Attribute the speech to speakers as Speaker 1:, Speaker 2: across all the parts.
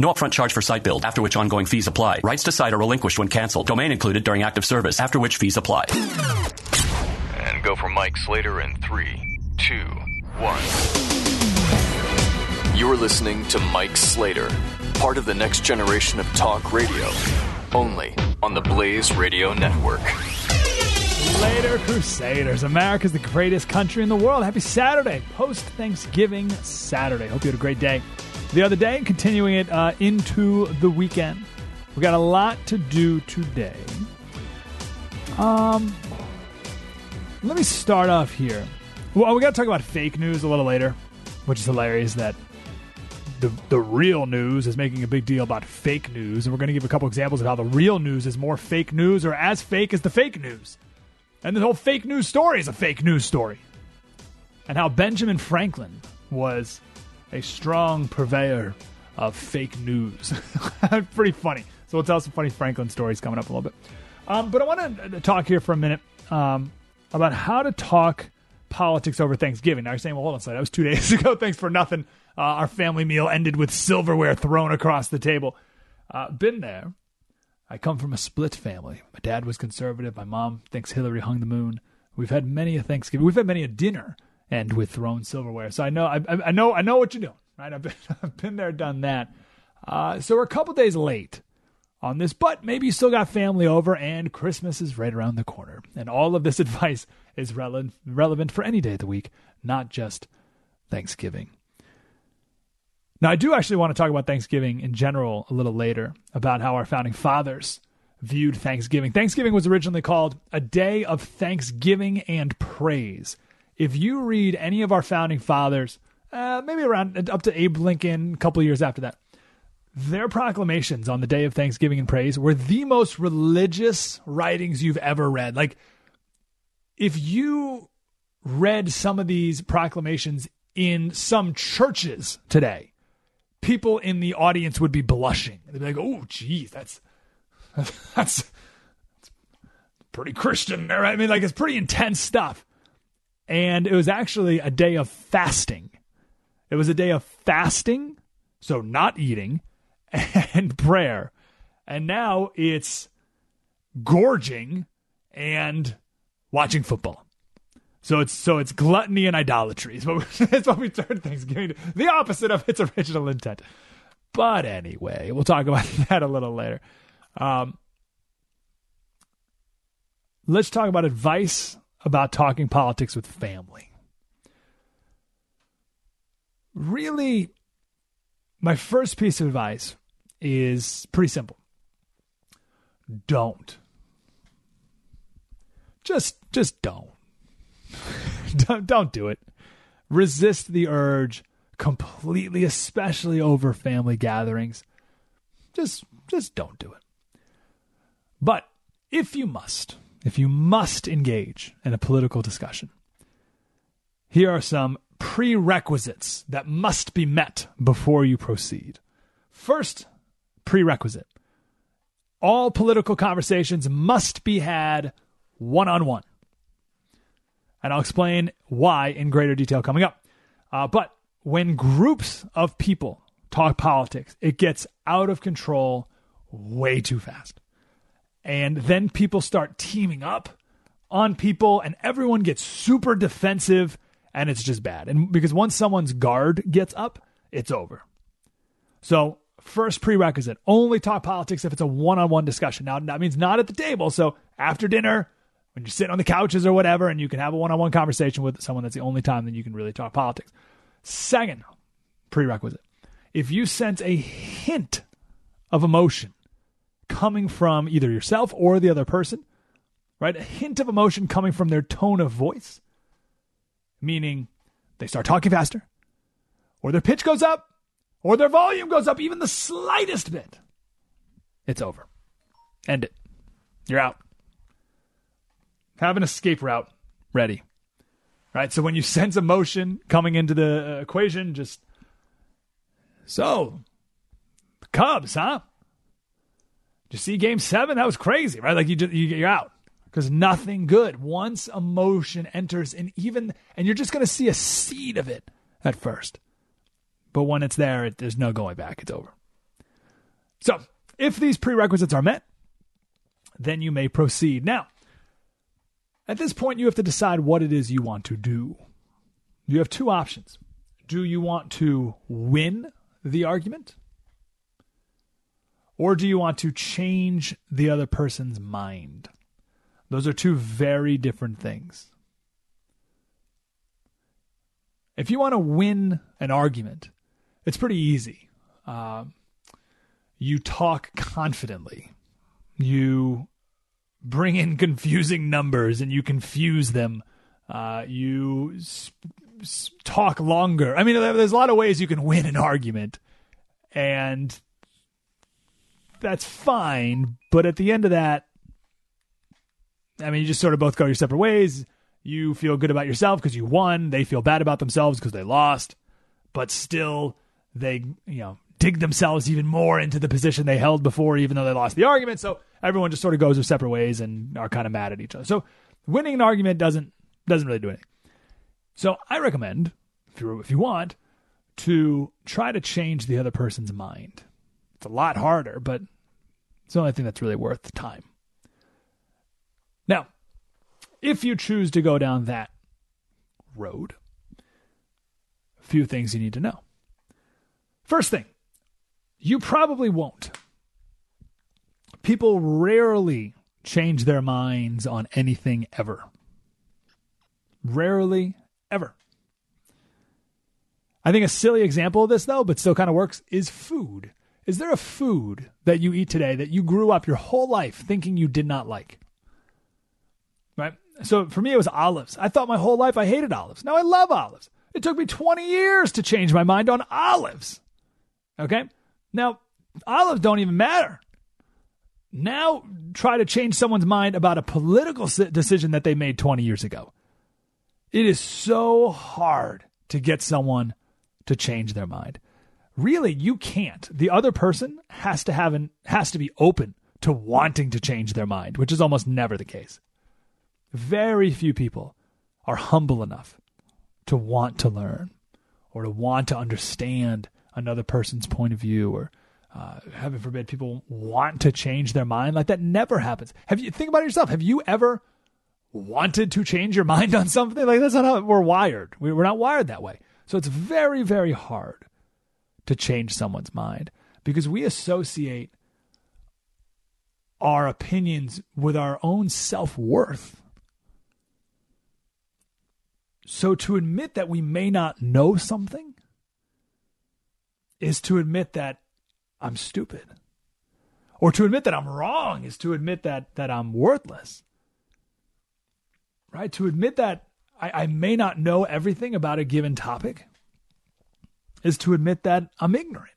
Speaker 1: No upfront charge for site build, after which ongoing fees apply. Rights to site are relinquished when canceled. Domain included during active service, after which fees apply.
Speaker 2: And go for Mike Slater in three, two, one. You're listening to Mike Slater, part of the next generation of talk radio, only on the Blaze Radio Network.
Speaker 3: Slater Crusaders, America's the greatest country in the world. Happy Saturday, post Thanksgiving Saturday. Hope you had a great day the other day, continuing it uh, into the weekend. We got a lot to do today. Um, let me start off here. Well, we got to talk about fake news a little later, which is hilarious that the the real news is making a big deal about fake news, and we're going to give a couple examples of how the real news is more fake news or as fake as the fake news. And the whole fake news story is a fake news story. And how Benjamin Franklin was a strong purveyor of fake news. Pretty funny. So we'll tell some funny Franklin stories coming up a little bit. Um, but I want to talk here for a minute um, about how to talk politics over Thanksgiving. Now you're saying, well, hold on a second. That was two days ago. Thanks for nothing. Uh, our family meal ended with silverware thrown across the table. Uh, been there. I come from a split family. My dad was conservative. My mom thinks Hillary hung the moon. We've had many a Thanksgiving. We've had many a dinner and with thrown silverware. So I know, I, I know, I know what you're doing. Right? I've been, I've been there, done that. Uh, so we're a couple days late on this, but maybe you still got family over, and Christmas is right around the corner. And all of this advice is relevant relevant for any day of the week, not just Thanksgiving. Now, I do actually want to talk about Thanksgiving in general a little later, about how our founding fathers viewed Thanksgiving. Thanksgiving was originally called a day of thanksgiving and praise. If you read any of our founding fathers, uh, maybe around up to Abe Lincoln, a couple years after that, their proclamations on the day of Thanksgiving and praise were the most religious writings you've ever read. Like, if you read some of these proclamations in some churches today, people in the audience would be blushing. They'd be like, "Oh, geez, that's that's, that's pretty Christian there." I mean, like it's pretty intense stuff. And it was actually a day of fasting. It was a day of fasting, so not eating, and prayer. And now it's gorging and watching football. So it's so it's gluttony and idolatry. It's what, it's what we turned Thanksgiving to. The opposite of its original intent. But anyway, we'll talk about that a little later. Um, let's talk about advice about talking politics with family. Really, my first piece of advice is pretty simple. Don't. Just just don't. don't don't do it. Resist the urge completely, especially over family gatherings. Just just don't do it. But if you must, if you must engage in a political discussion, here are some prerequisites that must be met before you proceed. First prerequisite all political conversations must be had one on one. And I'll explain why in greater detail coming up. Uh, but when groups of people talk politics, it gets out of control way too fast. And then people start teaming up on people, and everyone gets super defensive, and it's just bad. And because once someone's guard gets up, it's over. So, first prerequisite only talk politics if it's a one on one discussion. Now, that means not at the table. So after dinner, when you're sitting on the couches or whatever, and you can have a one on one conversation with someone, that's the only time that you can really talk politics. Second prerequisite if you sense a hint of emotion coming from either yourself or the other person, right? A hint of emotion coming from their tone of voice, meaning they start talking faster, or their pitch goes up, or their volume goes up even the slightest bit, it's over. End it. You're out. Have an escape route ready. Right? So when you sense emotion coming into the uh, equation, just so the Cubs, huh? You see game seven? That was crazy, right? Like you, just, you you're out because nothing good. Once emotion enters, and even and you're just going to see a seed of it at first, but when it's there, it, there's no going back. It's over. So if these prerequisites are met, then you may proceed. Now, at this point, you have to decide what it is you want to do. You have two options. Do you want to win the argument? Or do you want to change the other person's mind? Those are two very different things. If you want to win an argument, it's pretty easy. Uh, you talk confidently. You bring in confusing numbers and you confuse them. Uh, you sp- sp- talk longer. I mean, there's a lot of ways you can win an argument, and that's fine. But at the end of that, I mean, you just sort of both go your separate ways. You feel good about yourself because you won. They feel bad about themselves because they lost. But still, they, you know, dig themselves even more into the position they held before, even though they lost the argument. So everyone just sort of goes their separate ways and are kind of mad at each other. So winning an argument doesn't doesn't really do anything. So I recommend, if you if you want, to try to change the other person's mind. It's a lot harder, but it's the only thing that's really worth the time. Now, if you choose to go down that road, a few things you need to know. First thing, you probably won't. People rarely change their minds on anything ever. Rarely, ever. I think a silly example of this, though, but still kind of works, is food. Is there a food that you eat today that you grew up your whole life thinking you did not like? Right? So for me, it was olives. I thought my whole life I hated olives. Now I love olives. It took me 20 years to change my mind on olives. Okay? Now, olives don't even matter. Now, try to change someone's mind about a political decision that they made 20 years ago. It is so hard to get someone to change their mind. Really, you can't. The other person has to have an has to be open to wanting to change their mind, which is almost never the case. Very few people are humble enough to want to learn or to want to understand another person's point of view or uh, heaven forbid people want to change their mind. Like that never happens. Have you think about it yourself. Have you ever wanted to change your mind on something? Like that's not how we're wired. We're not wired that way. So it's very very hard to change someone's mind because we associate our opinions with our own self-worth so to admit that we may not know something is to admit that I'm stupid. Or to admit that I'm wrong is to admit that that I'm worthless. Right? To admit that I, I may not know everything about a given topic is to admit that I'm ignorant.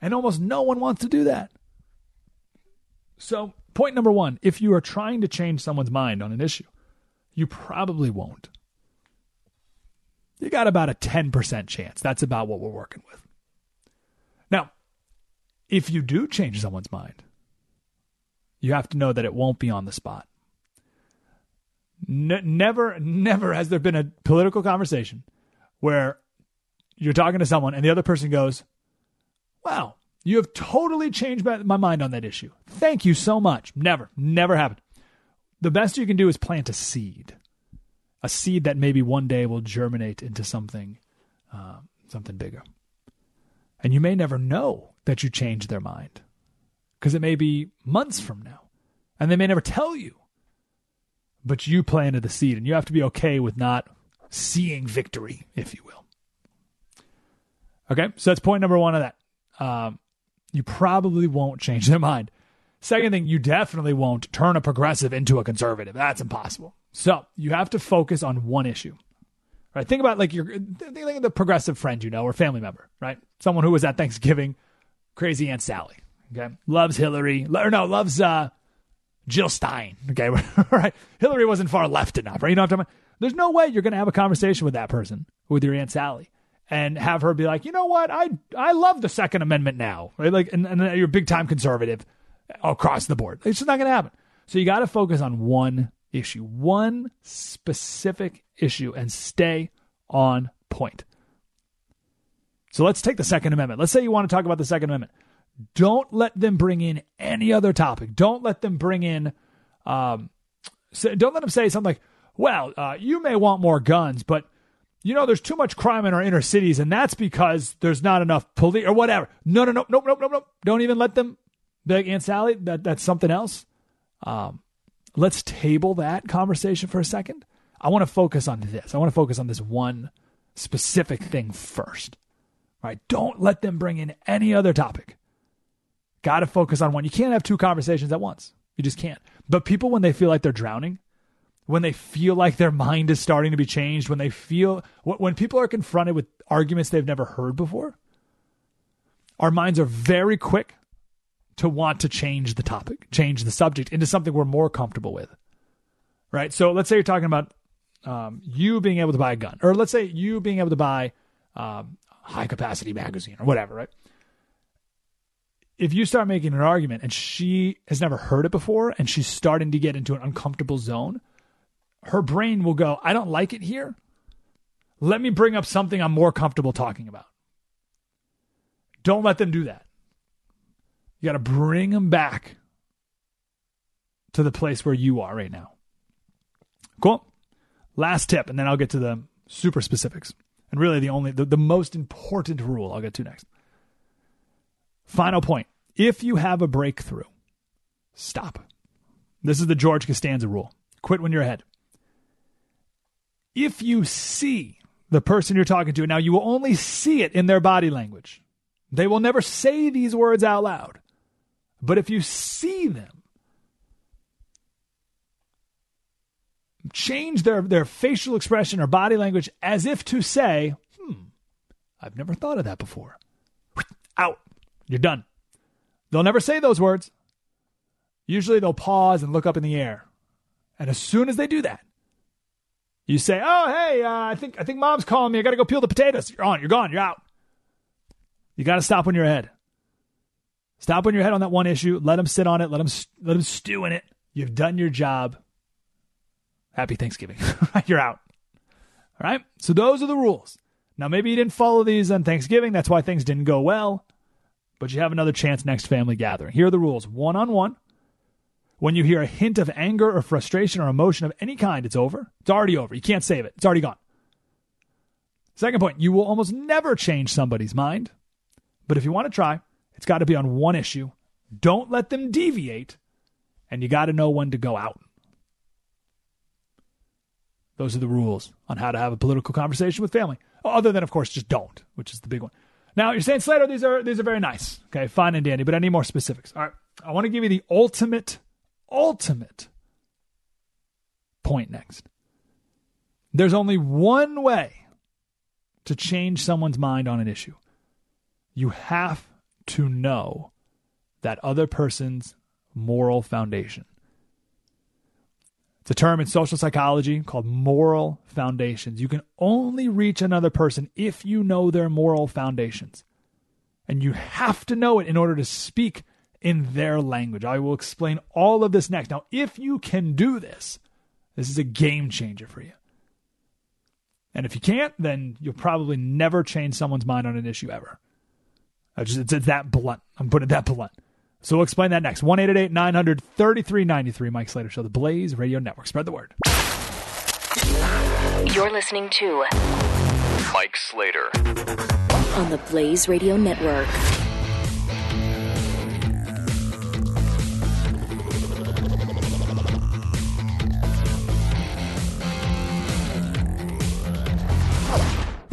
Speaker 3: And almost no one wants to do that. So, point number one if you are trying to change someone's mind on an issue, you probably won't. You got about a 10% chance. That's about what we're working with. Now, if you do change someone's mind, you have to know that it won't be on the spot. never, never has there been a political conversation where you're talking to someone and the other person goes, Wow, you have totally changed my, my mind on that issue. Thank you so much. Never, never happened. The best you can do is plant a seed, a seed that maybe one day will germinate into something, uh, something bigger. And you may never know that you changed their mind because it may be months from now and they may never tell you. But you planted the seed and you have to be okay with not seeing victory, if you will. Okay, so that's point number one of that. Um, you probably won't change their mind. Second thing, you definitely won't turn a progressive into a conservative. That's impossible. So you have to focus on one issue. Right? Think about like your think the progressive friend you know or family member, right? Someone who was at Thanksgiving, crazy Aunt Sally. Okay. Loves Hillary. Or no, loves uh Jill Stein. Okay, right. Hillary wasn't far left enough, right? You know what I'm talking about? There's no way you're gonna have a conversation with that person, with your Aunt Sally and have her be like, you know what, I I love the Second Amendment now, right? Like, and, and you're a big time conservative across the board. It's just not going to happen. So you got to focus on one issue, one specific issue, and stay on point. So let's take the Second Amendment. Let's say you want to talk about the Second Amendment. Don't let them bring in any other topic. Don't let them bring in. Um, don't let them say something like, "Well, uh, you may want more guns, but." You know, there's too much crime in our inner cities, and that's because there's not enough police or whatever. No, no, no, nope, nope, nope, nope. Don't even let them beg Aunt Sally. That that's something else. Um, let's table that conversation for a second. I want to focus on this. I want to focus on this one specific thing first. Right? Don't let them bring in any other topic. Got to focus on one. You can't have two conversations at once. You just can't. But people, when they feel like they're drowning, when they feel like their mind is starting to be changed, when they feel, when people are confronted with arguments they've never heard before, our minds are very quick to want to change the topic, change the subject into something we're more comfortable with. Right? So let's say you're talking about um, you being able to buy a gun, or let's say you being able to buy um, high capacity magazine or whatever, right? If you start making an argument and she has never heard it before and she's starting to get into an uncomfortable zone, her brain will go, I don't like it here. Let me bring up something I'm more comfortable talking about. Don't let them do that. You got to bring them back to the place where you are right now. Cool. Last tip, and then I'll get to the super specifics. And really, the only, the, the most important rule I'll get to next. Final point. If you have a breakthrough, stop. This is the George Costanza rule quit when you're ahead if you see the person you're talking to, now you will only see it in their body language. They will never say these words out loud. But if you see them, change their, their facial expression or body language as if to say, hmm, I've never thought of that before. Out. You're done. They'll never say those words. Usually they'll pause and look up in the air. And as soon as they do that, you say, "Oh, hey, uh, I think I think mom's calling me. I got to go peel the potatoes." You're on. You're gone. You're out. You got to stop when you're ahead. Stop when you're ahead on that one issue. Let them sit on it. Let them let them stew in it. You've done your job. Happy Thanksgiving. you're out. All right. So those are the rules. Now maybe you didn't follow these on Thanksgiving. That's why things didn't go well. But you have another chance next family gathering. Here are the rules: one on one. When you hear a hint of anger or frustration or emotion of any kind, it's over. It's already over. You can't save it, it's already gone. Second point, you will almost never change somebody's mind. But if you want to try, it's got to be on one issue. Don't let them deviate, and you got to know when to go out. Those are the rules on how to have a political conversation with family. Other than, of course, just don't, which is the big one. Now you're saying Slater, these are these are very nice, okay, fine and dandy, but I need more specifics. All right, I want to give you the ultimate ultimate point next. There's only one way to change someone's mind on an issue. You have to know that other person's moral foundation. It's a term in social psychology called moral foundations. You can only reach another person if you know their moral foundations. And you have to know it in order to speak in their language. I will explain all of this next. Now, if you can do this, this is a game changer for you. And if you can't, then you'll probably never change someone's mind on an issue ever. Just, it's, it's that blunt. I'm putting it that blunt. So we'll explain that next. 1 900 3393. Mike Slater Show, the Blaze Radio Network. Spread the word.
Speaker 4: You're listening to
Speaker 2: Mike Slater.
Speaker 4: on the Blaze Radio Network.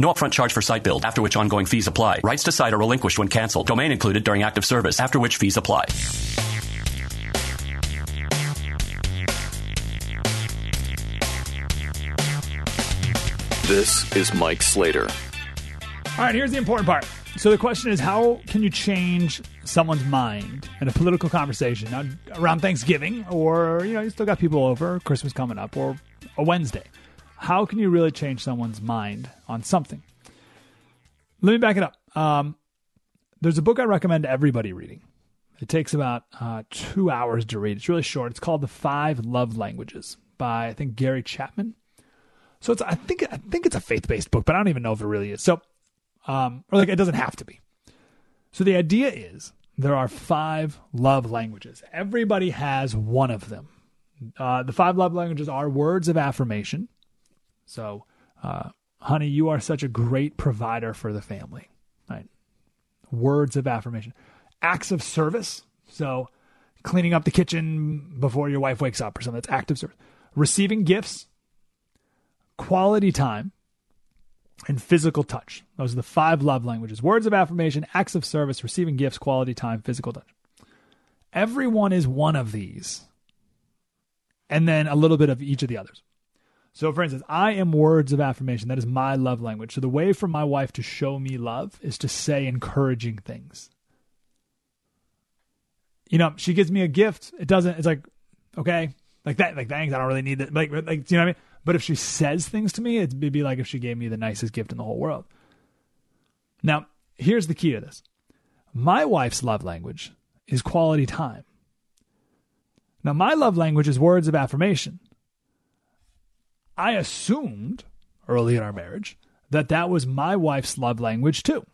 Speaker 1: No upfront charge for site build, after which ongoing fees apply. Rights to site are relinquished when canceled. Domain included during active service, after which fees apply.
Speaker 2: This is Mike Slater.
Speaker 3: All right, here's the important part. So the question is, how can you change someone's mind in a political conversation now around Thanksgiving, or you know, you still got people over, Christmas coming up, or a Wednesday? How can you really change someone's mind on something? Let me back it up. Um, there's a book I recommend everybody reading. It takes about uh, two hours to read. It's really short. It's called The Five Love Languages by I think Gary Chapman. So it's I think I think it's a faith based book, but I don't even know if it really is. So, um, or like it doesn't have to be. So the idea is there are five love languages. Everybody has one of them. Uh, the five love languages are words of affirmation. So, uh, honey, you are such a great provider for the family. Right? Words of affirmation, acts of service. So, cleaning up the kitchen before your wife wakes up or something. That's active service. Receiving gifts quality time, and physical touch. Those are the five love languages words of affirmation, acts of service, receiving gifts, quality time, physical touch. Everyone is one of these, and then a little bit of each of the others. So, for instance, I am words of affirmation. That is my love language. So, the way for my wife to show me love is to say encouraging things. You know, she gives me a gift. It doesn't, it's like, okay, like that, like thanks. I don't really need that. Like, like, you know what I mean? But if she says things to me, it'd be like if she gave me the nicest gift in the whole world. Now, here's the key to this my wife's love language is quality time. Now, my love language is words of affirmation. I assumed early in our marriage that that was my wife's love language too.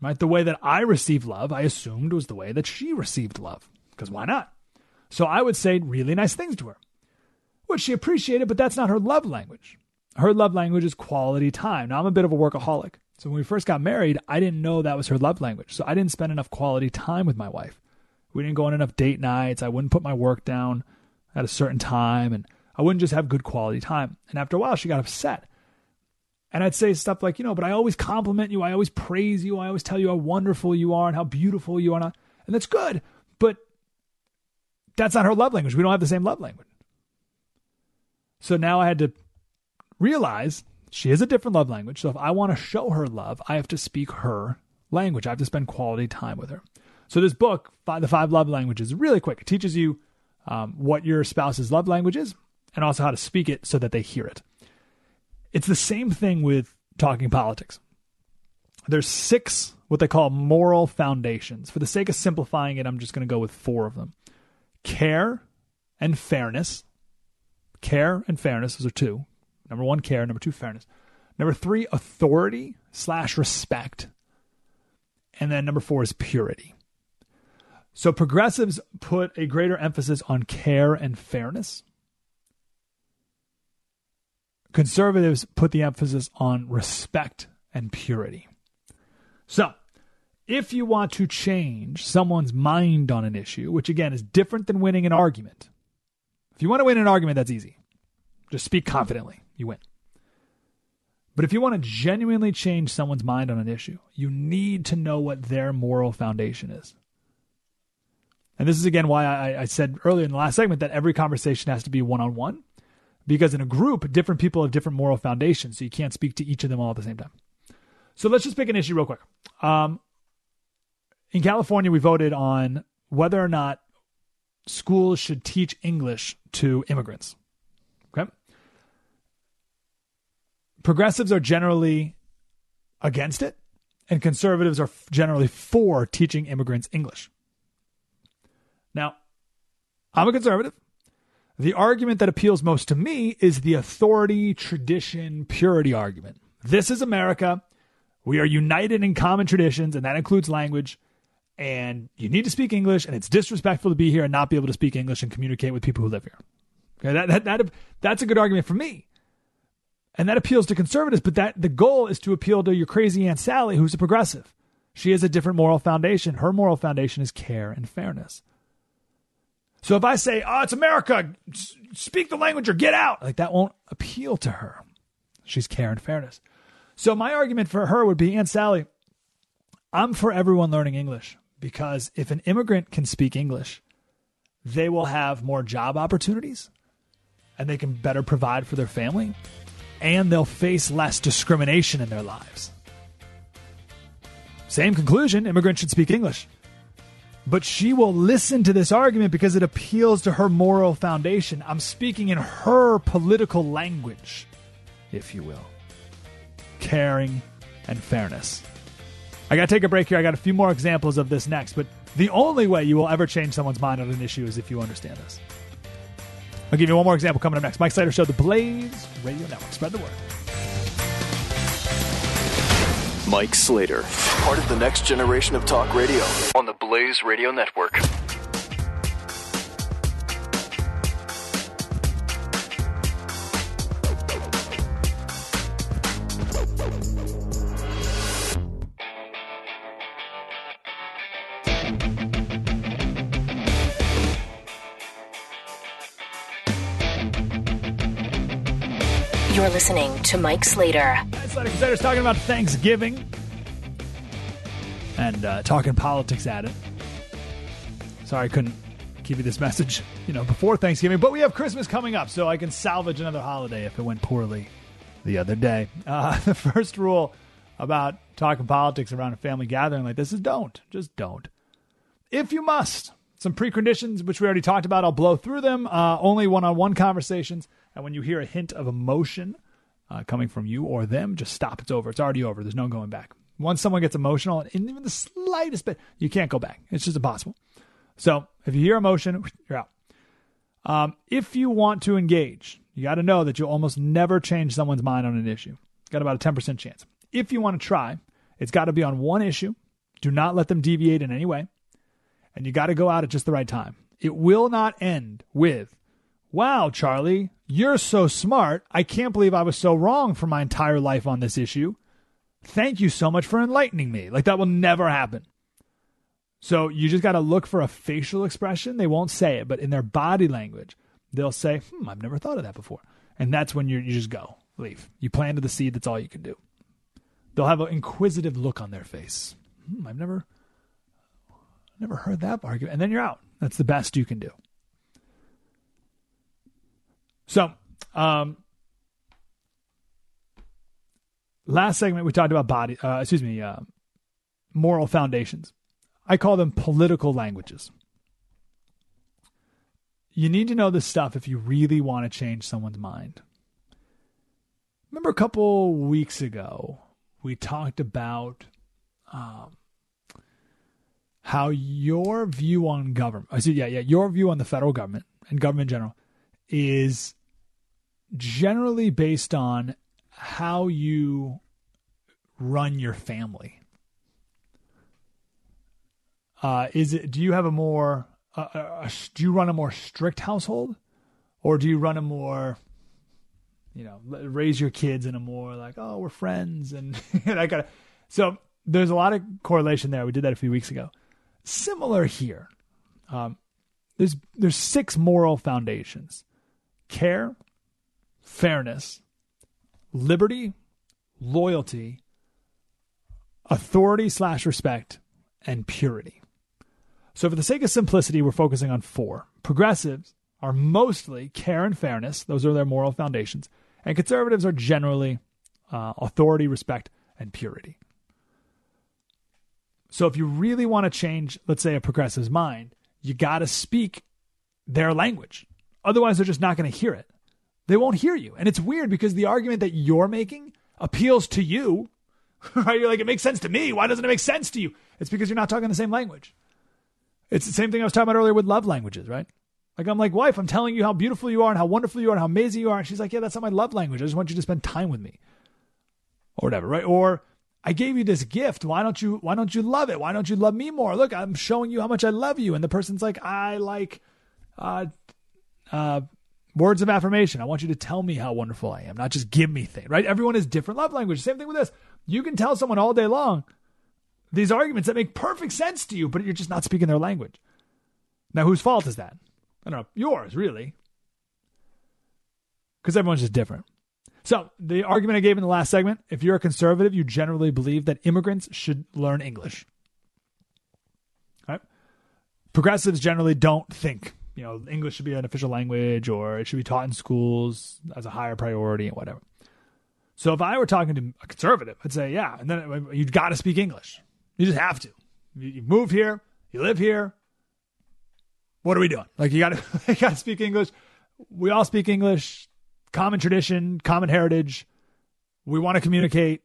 Speaker 3: Right? The way that I received love, I assumed was the way that she received love. Because why not? So I would say really nice things to her which she appreciated, but that's not her love language. Her love language is quality time. Now, I'm a bit of a workaholic. So when we first got married, I didn't know that was her love language. So I didn't spend enough quality time with my wife. We didn't go on enough date nights. I wouldn't put my work down at a certain time and I wouldn't just have good quality time. And after a while, she got upset. And I'd say stuff like, you know, but I always compliment you. I always praise you. I always tell you how wonderful you are and how beautiful you are. And that's good. But that's not her love language. We don't have the same love language. So now I had to realize she has a different love language. So if I want to show her love, I have to speak her language. I have to spend quality time with her. So this book, The Five Love Languages, really quick. It teaches you um, what your spouse's love language is and also how to speak it so that they hear it. It's the same thing with talking politics. There's six what they call moral foundations. For the sake of simplifying it, I'm just going to go with four of them. Care and fairness, care and fairness. Those are two. Number one, care. Number two, fairness. Number three, authority slash respect. And then number four is purity. So progressives put a greater emphasis on care and fairness. Conservatives put the emphasis on respect and purity. So, if you want to change someone's mind on an issue, which again is different than winning an argument, if you want to win an argument, that's easy. Just speak confidently. You win. But if you want to genuinely change someone's mind on an issue, you need to know what their moral foundation is. And this is again why I, I said earlier in the last segment that every conversation has to be one on one, because in a group, different people have different moral foundations, so you can't speak to each of them all at the same time. So let's just pick an issue real quick. Um, in California, we voted on whether or not schools should teach English to immigrants. Okay. Progressives are generally against it, and conservatives are generally for teaching immigrants English. Now, I'm a conservative. The argument that appeals most to me is the authority, tradition, purity argument. This is America. We are united in common traditions, and that includes language. And you need to speak English, and it's disrespectful to be here and not be able to speak English and communicate with people who live here. Okay, that, that, that that's a good argument for me. And that appeals to conservatives, but that the goal is to appeal to your crazy Aunt Sally, who's a progressive. She has a different moral foundation. Her moral foundation is care and fairness. So if I say, "Oh, it's America, speak the language or get out," like that won't appeal to her. She's care and fairness. So my argument for her would be, Aunt Sally, I'm for everyone learning English because if an immigrant can speak English, they will have more job opportunities and they can better provide for their family and they'll face less discrimination in their lives. Same conclusion, immigrants should speak English. But she will listen to this argument because it appeals to her moral foundation. I'm speaking in her political language, if you will caring and fairness. I got to take a break here. I got a few more examples of this next, but the only way you will ever change someone's mind on an issue is if you understand this. I'll give you one more example coming up next. Mike Slater Show, the Blaze Radio Network. Spread the word.
Speaker 2: Mike Slater, part of the next generation of talk radio on the Blaze Radio Network.
Speaker 4: Listening to Mike Slater.
Speaker 3: Slater Crusaders talking about Thanksgiving and uh, talking politics at it. Sorry I couldn't give you this message, you know, before Thanksgiving, but we have Christmas coming up, so I can salvage another holiday if it went poorly the other day. Uh, the first rule about talking politics around a family gathering like this is don't. Just don't. If you must, some preconditions, which we already talked about, I'll blow through them. Uh, only one on one conversations. And when you hear a hint of emotion uh, coming from you or them, just stop. It's over. It's already over. There's no going back. Once someone gets emotional, and even the slightest bit, you can't go back. It's just impossible. So if you hear emotion, you're out. Um, if you want to engage, you got to know that you'll almost never change someone's mind on an issue. Got about a 10% chance. If you want to try, it's got to be on one issue. Do not let them deviate in any way. And you got to go out at just the right time. It will not end with, wow, Charlie, you're so smart. I can't believe I was so wrong for my entire life on this issue. Thank you so much for enlightening me. Like that will never happen. So you just got to look for a facial expression. They won't say it, but in their body language, they'll say, hmm, I've never thought of that before. And that's when you you just go, leave. You planted the seed. That's all you can do. They'll have an inquisitive look on their face. Hmm, I've never, never heard that argument. And then you're out. That's the best you can do. So, um, last segment we talked about body, uh, excuse me, uh, moral foundations. I call them political languages. You need to know this stuff if you really want to change someone's mind. Remember a couple weeks ago, we talked about um, how your view on government, I said, yeah, yeah, your view on the federal government and government in general is generally based on how you run your family. Uh, is it? Do you have a more? Uh, a, do you run a more strict household, or do you run a more? You know, raise your kids in a more like, oh, we're friends, and I got. So there's a lot of correlation there. We did that a few weeks ago. Similar here. Um, there's there's six moral foundations: care, fairness, liberty, loyalty, authority slash respect, and purity. So, for the sake of simplicity, we're focusing on four. Progressives are mostly care and fairness, those are their moral foundations. And conservatives are generally uh, authority, respect, and purity. So, if you really want to change, let's say, a progressive's mind, you got to speak their language. Otherwise, they're just not going to hear it. They won't hear you. And it's weird because the argument that you're making appeals to you, right? You're like, it makes sense to me. Why doesn't it make sense to you? It's because you're not talking the same language. It's the same thing I was talking about earlier with love languages, right? Like, I'm like, wife, I'm telling you how beautiful you are and how wonderful you are and how amazing you are. And she's like, yeah, that's not my love language. I just want you to spend time with me or whatever, right? Or, I gave you this gift. Why don't you why don't you love it? Why don't you love me more? Look, I'm showing you how much I love you. And the person's like, I like uh uh words of affirmation. I want you to tell me how wonderful I am, not just give me things, right? Everyone has different love language. Same thing with this. You can tell someone all day long these arguments that make perfect sense to you, but you're just not speaking their language. Now, whose fault is that? I don't know. Yours, really. Because everyone's just different. So, the argument I gave in the last segment if you're a conservative, you generally believe that immigrants should learn English. Right? Progressives generally don't think, you know, English should be an official language or it should be taught in schools as a higher priority and whatever. So, if I were talking to a conservative, I'd say, yeah, and then you've got to speak English. You just have to. You moved here, you live here. What are we doing? Like, you got to, you got to speak English. We all speak English common tradition, common heritage. We want to communicate.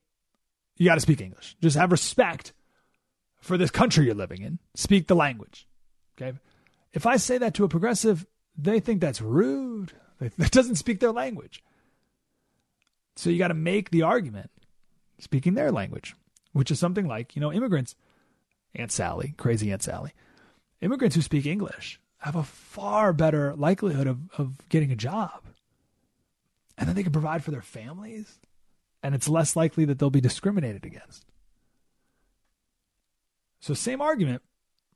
Speaker 3: You got to speak English. Just have respect for this country you're living in. Speak the language. Okay. If I say that to a progressive, they think that's rude. That doesn't speak their language. So you got to make the argument speaking their language, which is something like, you know, immigrants, Aunt Sally, crazy Aunt Sally, immigrants who speak English have a far better likelihood of, of getting a job and then they can provide for their families, and it's less likely that they'll be discriminated against. So, same argument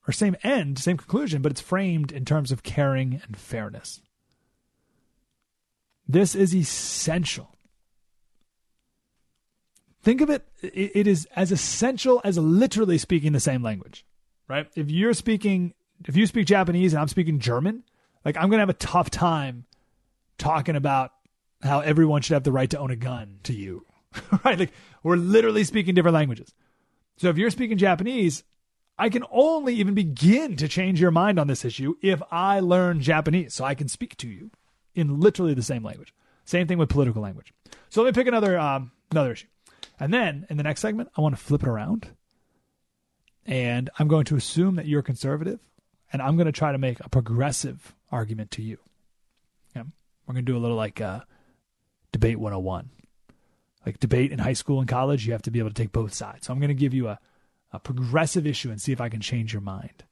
Speaker 3: or same end, same conclusion, but it's framed in terms of caring and fairness. This is essential. Think of it, it is as essential as literally speaking the same language, right? If you're speaking, if you speak Japanese and I'm speaking German, like I'm going to have a tough time talking about how everyone should have the right to own a gun to you. right? Like we're literally speaking different languages. So if you're speaking Japanese, I can only even begin to change your mind on this issue if I learn Japanese so I can speak to you in literally the same language. Same thing with political language. So let me pick another um, another issue. And then in the next segment, I want to flip it around. And I'm going to assume that you're conservative and I'm going to try to make a progressive argument to you. Yeah. We're going to do a little like uh, debate 101. Like debate in high school and college, you have to be able to take both sides. So I'm going to give you a, a progressive issue and see if I can change your mind.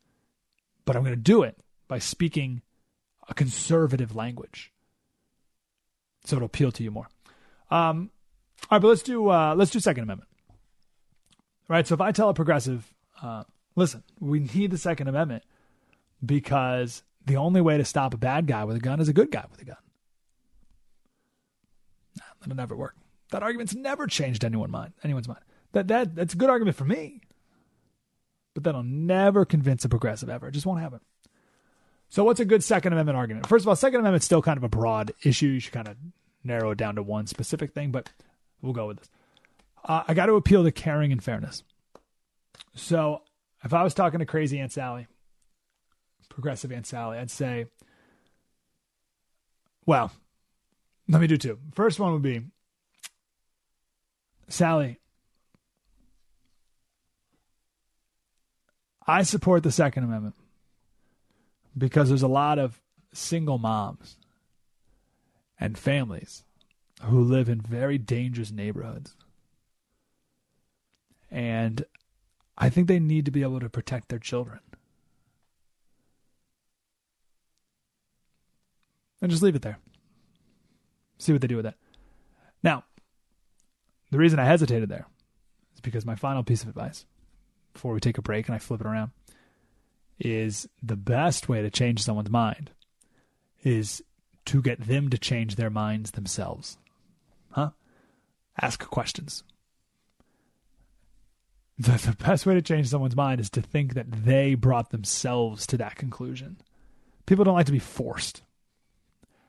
Speaker 3: But I'm going to do it by speaking a conservative language. So it'll appeal to you more. Um, all right, but let's do uh, let's do Second Amendment. Right. So if I tell a progressive, uh, listen, we need the Second Amendment because the only way to stop a bad guy with a gun is a good guy with a gun. That'll never work. That argument's never changed anyone mind, anyone's mind. That that that's a good argument for me. But that'll never convince a progressive ever. It just won't happen. So what's a good Second Amendment argument? First of all, Second Amendment's still kind of a broad issue. You should kind of narrow it down to one specific thing, but we'll go with this. Uh, I got to appeal to caring and fairness. So if I was talking to crazy Aunt Sally, progressive Aunt Sally, I'd say, well, let me do two. First one would be Sally. I support the Second Amendment because there's a lot of single moms and families who live in very dangerous neighborhoods. And I think they need to be able to protect their children. And just leave it there see what they do with it. Now, the reason I hesitated there is because my final piece of advice before we take a break and I flip it around is the best way to change someone's mind is to get them to change their minds themselves. Huh? Ask questions. the, the best way to change someone's mind is to think that they brought themselves to that conclusion. People don't like to be forced.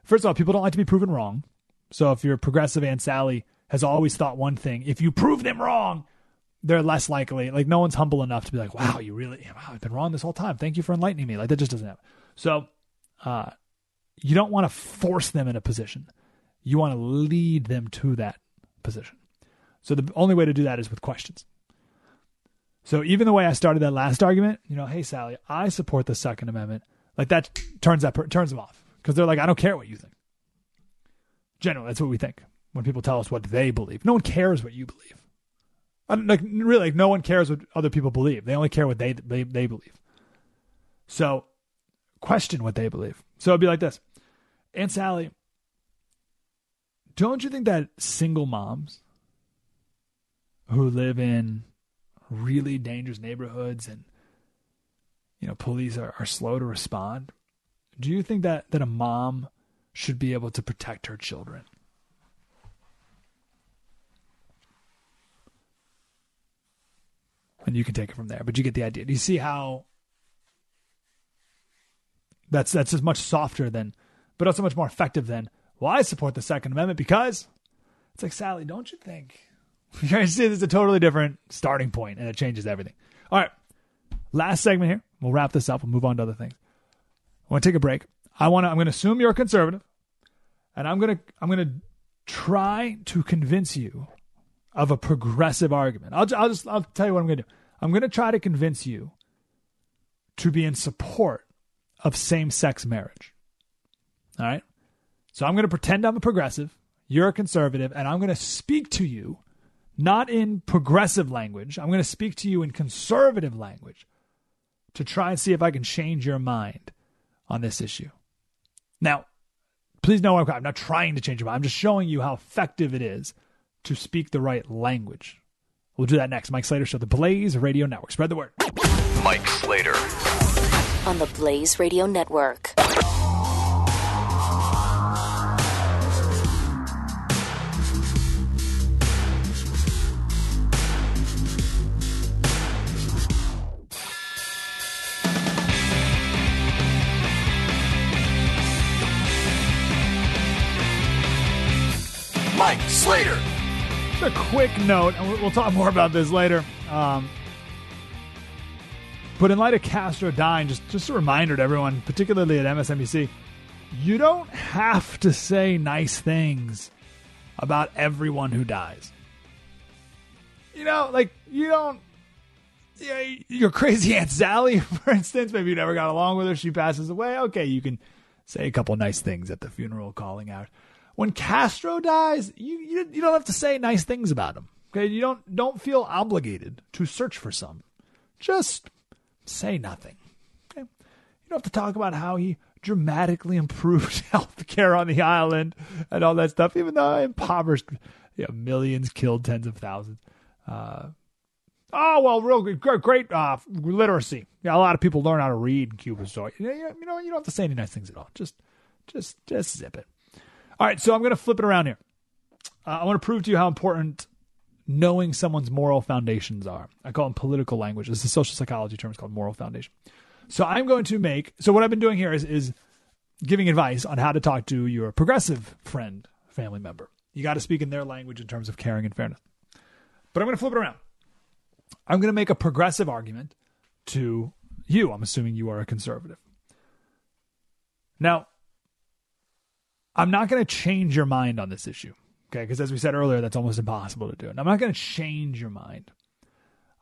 Speaker 3: First of all, people don't like to be proven wrong. So if you're progressive Aunt Sally has always thought one thing, if you prove them wrong, they're less likely. Like no one's humble enough to be like, "Wow, you really, wow, I've been wrong this whole time. Thank you for enlightening me." Like that just doesn't happen. So, uh, you don't want to force them in a position. You want to lead them to that position. So the only way to do that is with questions. So even the way I started that last argument, you know, hey Sally, I support the Second Amendment. Like that turns that turns them off because they're like, I don't care what you think. Generally, that's what we think when people tell us what they believe. No one cares what you believe. Like really, like no one cares what other people believe. They only care what they they, they believe. So question what they believe. So it'd be like this, Aunt Sally. Don't you think that single moms who live in really dangerous neighborhoods and you know police are, are slow to respond do you think that that a mom should be able to protect her children and you can take it from there but you get the idea do you see how that's that's as much softer than but also much more effective than well i support the second amendment because it's like sally don't you think You're see is a totally different starting point, and it changes everything. All right, last segment here. We'll wrap this up. We'll move on to other things. I want to take a break. I want to. I'm going to assume you're a conservative, and I'm going to. I'm going to try to convince you of a progressive argument. I'll, I'll just. I'll tell you what I'm going to do. I'm going to try to convince you to be in support of same-sex marriage. All right. So I'm going to pretend I'm a progressive. You're a conservative, and I'm going to speak to you not in progressive language. I'm going to speak to you in conservative language to try and see if I can change your mind on this issue. Now, please know I'm not trying to change your mind. I'm just showing you how effective it is to speak the right language. We'll do that next. Mike Slater Show, the Blaze Radio Network. Spread the word.
Speaker 2: Mike Slater.
Speaker 4: On the Blaze Radio Network.
Speaker 2: Mike Slater.
Speaker 3: A quick note, and we'll talk more about this later. Um, but in light of Castro dying, just just a reminder to everyone, particularly at MSNBC, you don't have to say nice things about everyone who dies. You know, like you don't. Yeah, your crazy aunt Sally, for instance, maybe you never got along with her. She passes away. Okay, you can say a couple nice things at the funeral, calling out when Castro dies, you, you you don't have to say nice things about him. Okay, you don't don't feel obligated to search for some. Just say nothing. Okay, you don't have to talk about how he dramatically improved health care on the island and all that stuff, even though impoverished you know, millions, killed tens of thousands. Uh, oh well, real great, great uh, literacy. Yeah, a lot of people learn how to read in Cuba, so you know you don't have to say any nice things at all. Just just just zip it. All right, so I'm going to flip it around here. Uh, I want to prove to you how important knowing someone's moral foundations are. I call them political language. This is social psychology term. It's called moral foundation. So I'm going to make. So what I've been doing here is is giving advice on how to talk to your progressive friend, family member. You got to speak in their language in terms of caring and fairness. But I'm going to flip it around. I'm going to make a progressive argument to you. I'm assuming you are a conservative. Now, I'm not going to change your mind on this issue. Okay. Because as we said earlier, that's almost impossible to do. And I'm not going to change your mind.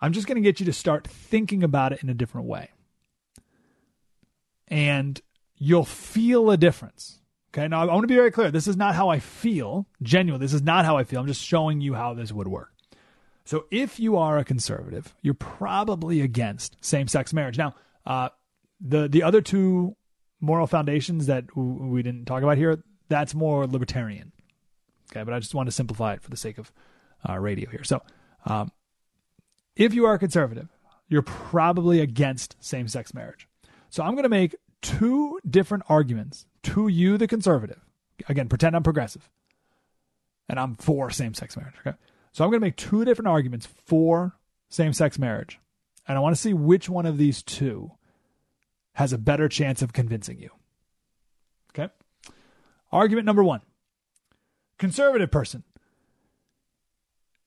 Speaker 3: I'm just going to get you to start thinking about it in a different way. And you'll feel a difference. Okay. Now, I want to be very clear. This is not how I feel. Genuinely, this is not how I feel. I'm just showing you how this would work. So, if you are a conservative, you're probably against same sex marriage. Now, uh, the, the other two moral foundations that we didn't talk about here, that's more libertarian. Okay, but I just want to simplify it for the sake of uh, radio here. So, um, if you are a conservative, you're probably against same sex marriage. So, I'm going to make two different arguments to you, the conservative. Again, pretend I'm progressive and I'm for same sex marriage. Okay. So, I'm going to make two different arguments for same sex marriage. And I want to see which one of these two has a better chance of convincing you. Okay? Argument number one conservative person.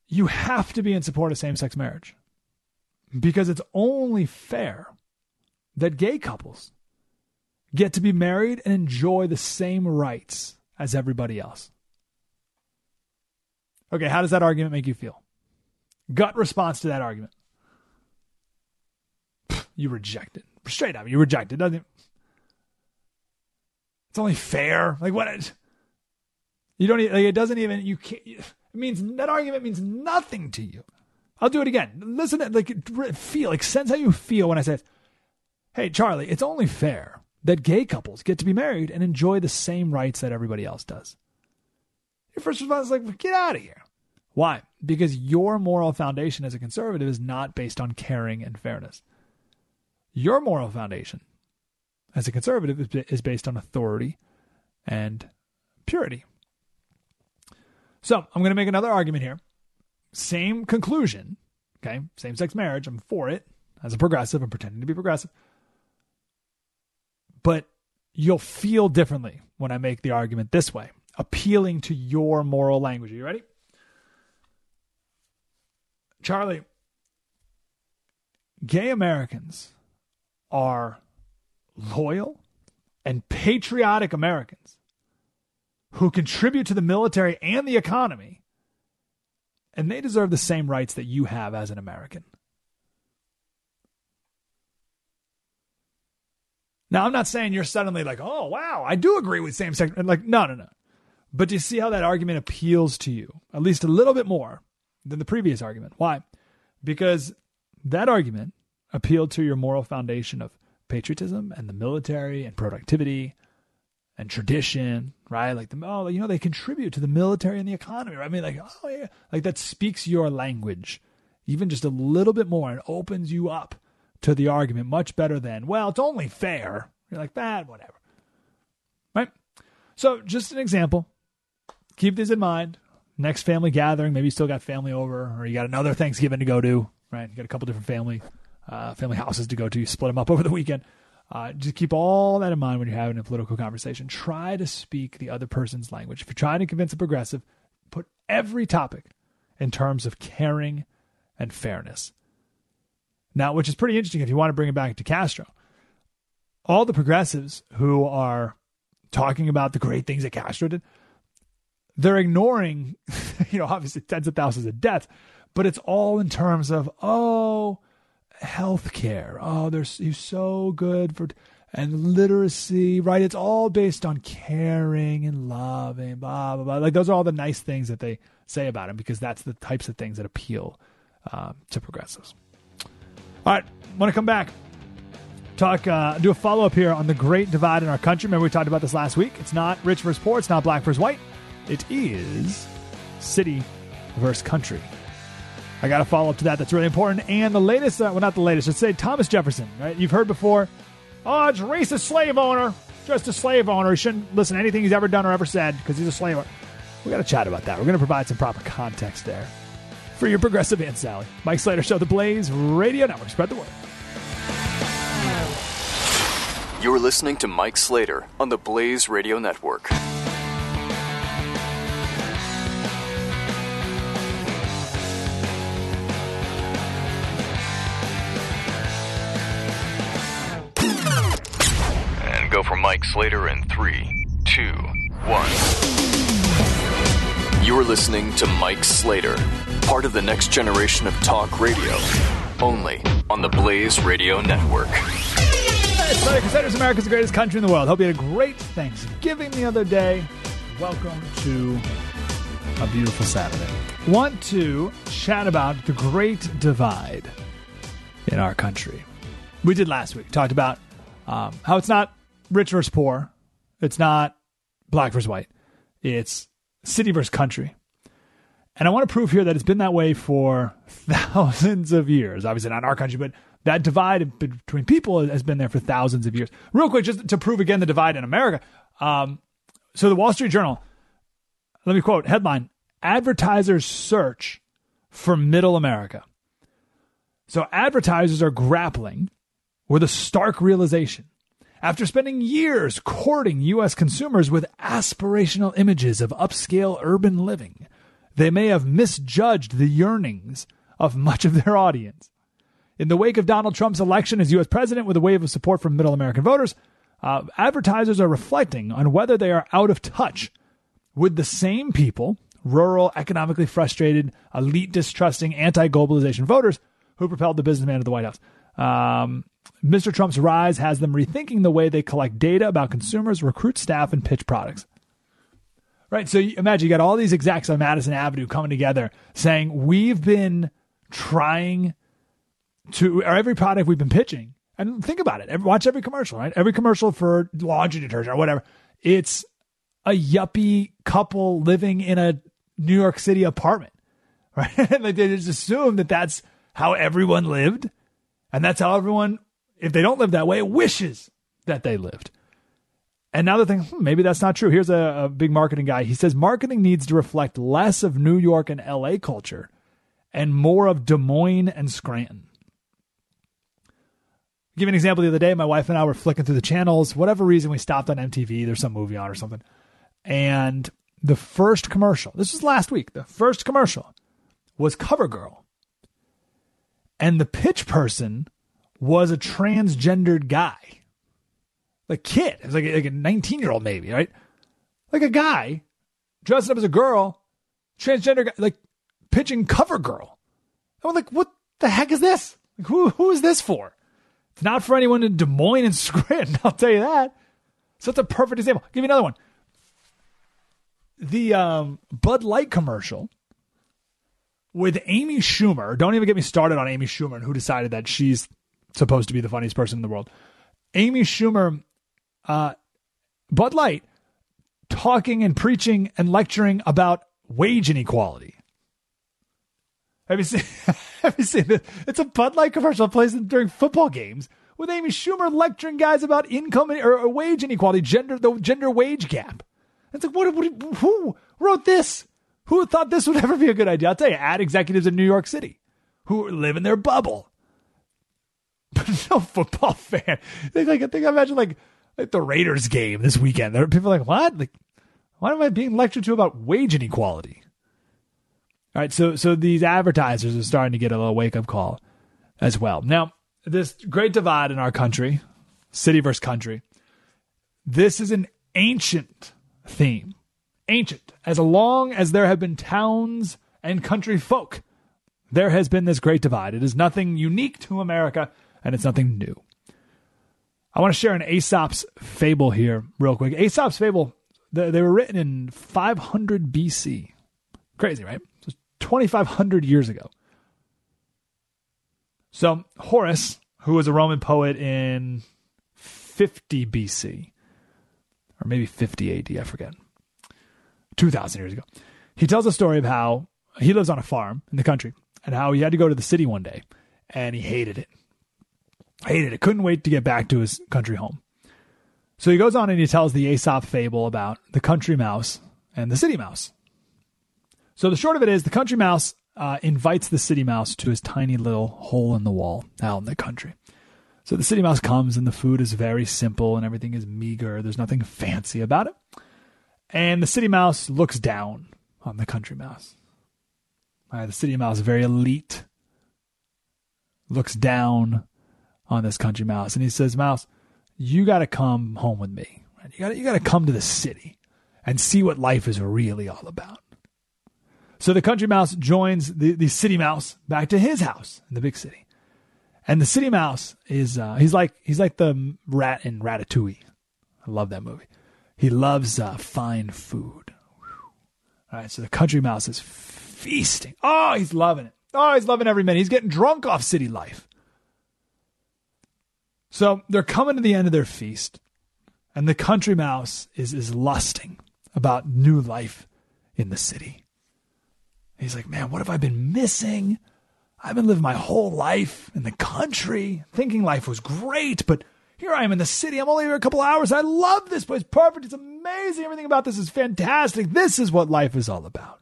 Speaker 3: You have to be in support of same sex marriage because it's only fair that gay couples get to be married and enjoy the same rights as everybody else. Okay, how does that argument make you feel? Gut response to that argument. You reject it. Straight up, you reject it, doesn't? It's only fair. Like what? It, you don't. Like, it doesn't even. You can't. It means that argument means nothing to you. I'll do it again. Listen, to, like feel, like sense how you feel when I say, "Hey, Charlie, it's only fair that gay couples get to be married and enjoy the same rights that everybody else does." Your first response is like, "Get out of here." Why? Because your moral foundation as a conservative is not based on caring and fairness. Your moral foundation as a conservative is based on authority and purity. So I'm going to make another argument here. Same conclusion. Okay. Same sex marriage. I'm for it as a progressive. I'm pretending to be progressive. But you'll feel differently when I make the argument this way, appealing to your moral language. Are you ready? Charlie, gay Americans are loyal and patriotic Americans who contribute to the military and the economy, and they deserve the same rights that you have as an American. Now, I'm not saying you're suddenly like, oh, wow, I do agree with same sex. Like, no, no, no. But do you see how that argument appeals to you, at least a little bit more than the previous argument? Why? Because that argument appealed to your moral foundation of patriotism and the military and productivity and tradition, right? Like the oh, you know, they contribute to the military and the economy. Right? I mean, like oh yeah, like that speaks your language, even just a little bit more, and opens you up to the argument much better than well, it's only fair. You're like bad, whatever, right? So just an example. Keep this in mind. Next family gathering, maybe you still got family over, or you got another Thanksgiving to go to, right? You got a couple different family uh, family houses to go to. Split them up over the weekend. Uh, just keep all that in mind when you're having a political conversation. Try to speak the other person's language. If you're trying to convince a progressive, put every topic in terms of caring and fairness. Now, which is pretty interesting if you want to bring it back to Castro. All the progressives who are talking about the great things that Castro did, they're ignoring, you know, obviously tens of thousands of deaths, but it's all in terms of, oh, healthcare. Oh, they're he's so good for and literacy, right? It's all based on caring and loving, blah blah blah. Like those are all the nice things that they say about him because that's the types of things that appeal uh, to progressives. All right, want to come back. Talk, uh, do a follow up here on the great divide in our country. Remember, we talked about this last week. It's not rich versus poor. It's not black versus white. It is city versus country. I got a follow up to that. That's really important. And the latest, uh, well, not the latest, let's say Thomas Jefferson, right? You've heard before, oh, it's racist slave owner, just a slave owner. He shouldn't listen to anything he's ever done or ever said because he's a slave owner. We got to chat about that. We're going to provide some proper context there for your progressive Aunt Sally. Mike Slater Show, The Blaze Radio Network. Spread the word.
Speaker 2: You're listening to Mike Slater on the Blaze Radio Network. Mike Slater in three, two, one. You're listening to Mike Slater, part of the next generation of talk radio, only on the Blaze Radio Network.
Speaker 3: Slater Crusaders, America's the greatest country in the world. Hope you had a great Thanksgiving the other day. Welcome to a beautiful Saturday. Want to chat about the great divide in our country. We did last week. Talked about um, how it's not rich versus poor. It's not black versus white. It's city versus country. And I want to prove here that it's been that way for thousands of years. Obviously, not in our country, but that divide between people has been there for thousands of years. Real quick, just to prove again the divide in America. Um, so, the Wall Street Journal, let me quote headline Advertisers search for middle America. So advertisers are grappling with a stark realization. After spending years courting U.S. consumers with aspirational images of upscale urban living, they may have misjudged the yearnings of much of their audience. In the wake of Donald Trump's election as U.S. president with a wave of support from middle American voters, uh, advertisers are reflecting on whether they are out of touch with the same people, rural, economically frustrated, elite distrusting, anti globalization voters who propelled the businessman to the White House. Um, Mr. Trump's rise has them rethinking the way they collect data about consumers, recruit staff, and pitch products. Right. So you, imagine you got all these execs on Madison Avenue coming together saying, We've been trying to, or every product we've been pitching, and think about it. Every, watch every commercial, right? Every commercial for laundry detergent or whatever. It's a yuppie couple living in a New York City apartment, right? like they just assume that that's how everyone lived, and that's how everyone, if they don't live that way, wishes that they lived. And now they're thinking, hmm, maybe that's not true. Here's a, a big marketing guy. He says marketing needs to reflect less of New York and LA culture and more of Des Moines and Scranton i give you an example the other day. My wife and I were flicking through the channels. Whatever reason, we stopped on MTV. There's some movie on or something. And the first commercial, this was last week, the first commercial was CoverGirl. And the pitch person was a transgendered guy. Like kid. It was like, like a 19 year old, maybe, right? Like a guy dressed up as a girl, transgender guy, like pitching CoverGirl. I was like, what the heck is this? Like, who, who is this for? It's not for anyone in Des Moines and Scranton, I'll tell you that. So that's a perfect example. I'll give you another one. The um, Bud Light commercial with Amy Schumer. Don't even get me started on Amy Schumer and who decided that she's supposed to be the funniest person in the world. Amy Schumer, uh, Bud Light, talking and preaching and lecturing about wage inequality. Have you seen? have you seen this? It's a Bud Light commercial plays during football games with Amy Schumer lecturing guys about income or, wage inequality, gender the gender wage gap. It's like what, what? Who wrote this? Who thought this would ever be a good idea? I'll tell you, ad executives in New York City who live in their bubble. But no football fan. They like I think I imagine like like the Raiders game this weekend. There are people like, what? Like, why am I being lectured to about wage inequality? All right, so so these advertisers are starting to get a little wake up call as well. Now, this great divide in our country, city versus country, this is an ancient theme. Ancient. As long as there have been towns and country folk, there has been this great divide. It is nothing unique to America, and it's nothing new. I want to share an Aesop's fable here, real quick. Aesop's fable, they, were written in 500 BC. Crazy, right? 2,500 years ago. So Horace, who was a Roman poet in 50 BC, or maybe 50 AD, I forget, 2,000 years ago, he tells a story of how he lives on a farm in the country and how he had to go to the city one day and he hated it. Hated it. Couldn't wait to get back to his country home. So he goes on and he tells the Aesop fable about the country mouse and the city mouse. So the short of it is, the country mouse uh, invites the city mouse to his tiny little hole in the wall out in the country. So the city mouse comes, and the food is very simple, and everything is meager. There's nothing fancy about it. And the city mouse looks down on the country mouse. Right, the city mouse, is very elite, looks down on this country mouse, and he says, "Mouse, you got to come home with me. You got you got to come to the city and see what life is really all about." So the country mouse joins the, the city mouse back to his house in the big city. And the city mouse is uh, he's like he's like the rat in Ratatouille. I love that movie. He loves uh, fine food. All right, so the country mouse is feasting. Oh, he's loving it. Oh, he's loving every minute. He's getting drunk off city life. So they're coming to the end of their feast, and the country mouse is is lusting about new life in the city. He's like, man, what have I been missing? I've been living my whole life in the country, thinking life was great, but here I am in the city. I'm only here a couple hours. I love this place. Perfect. It's amazing. Everything about this is fantastic. This is what life is all about.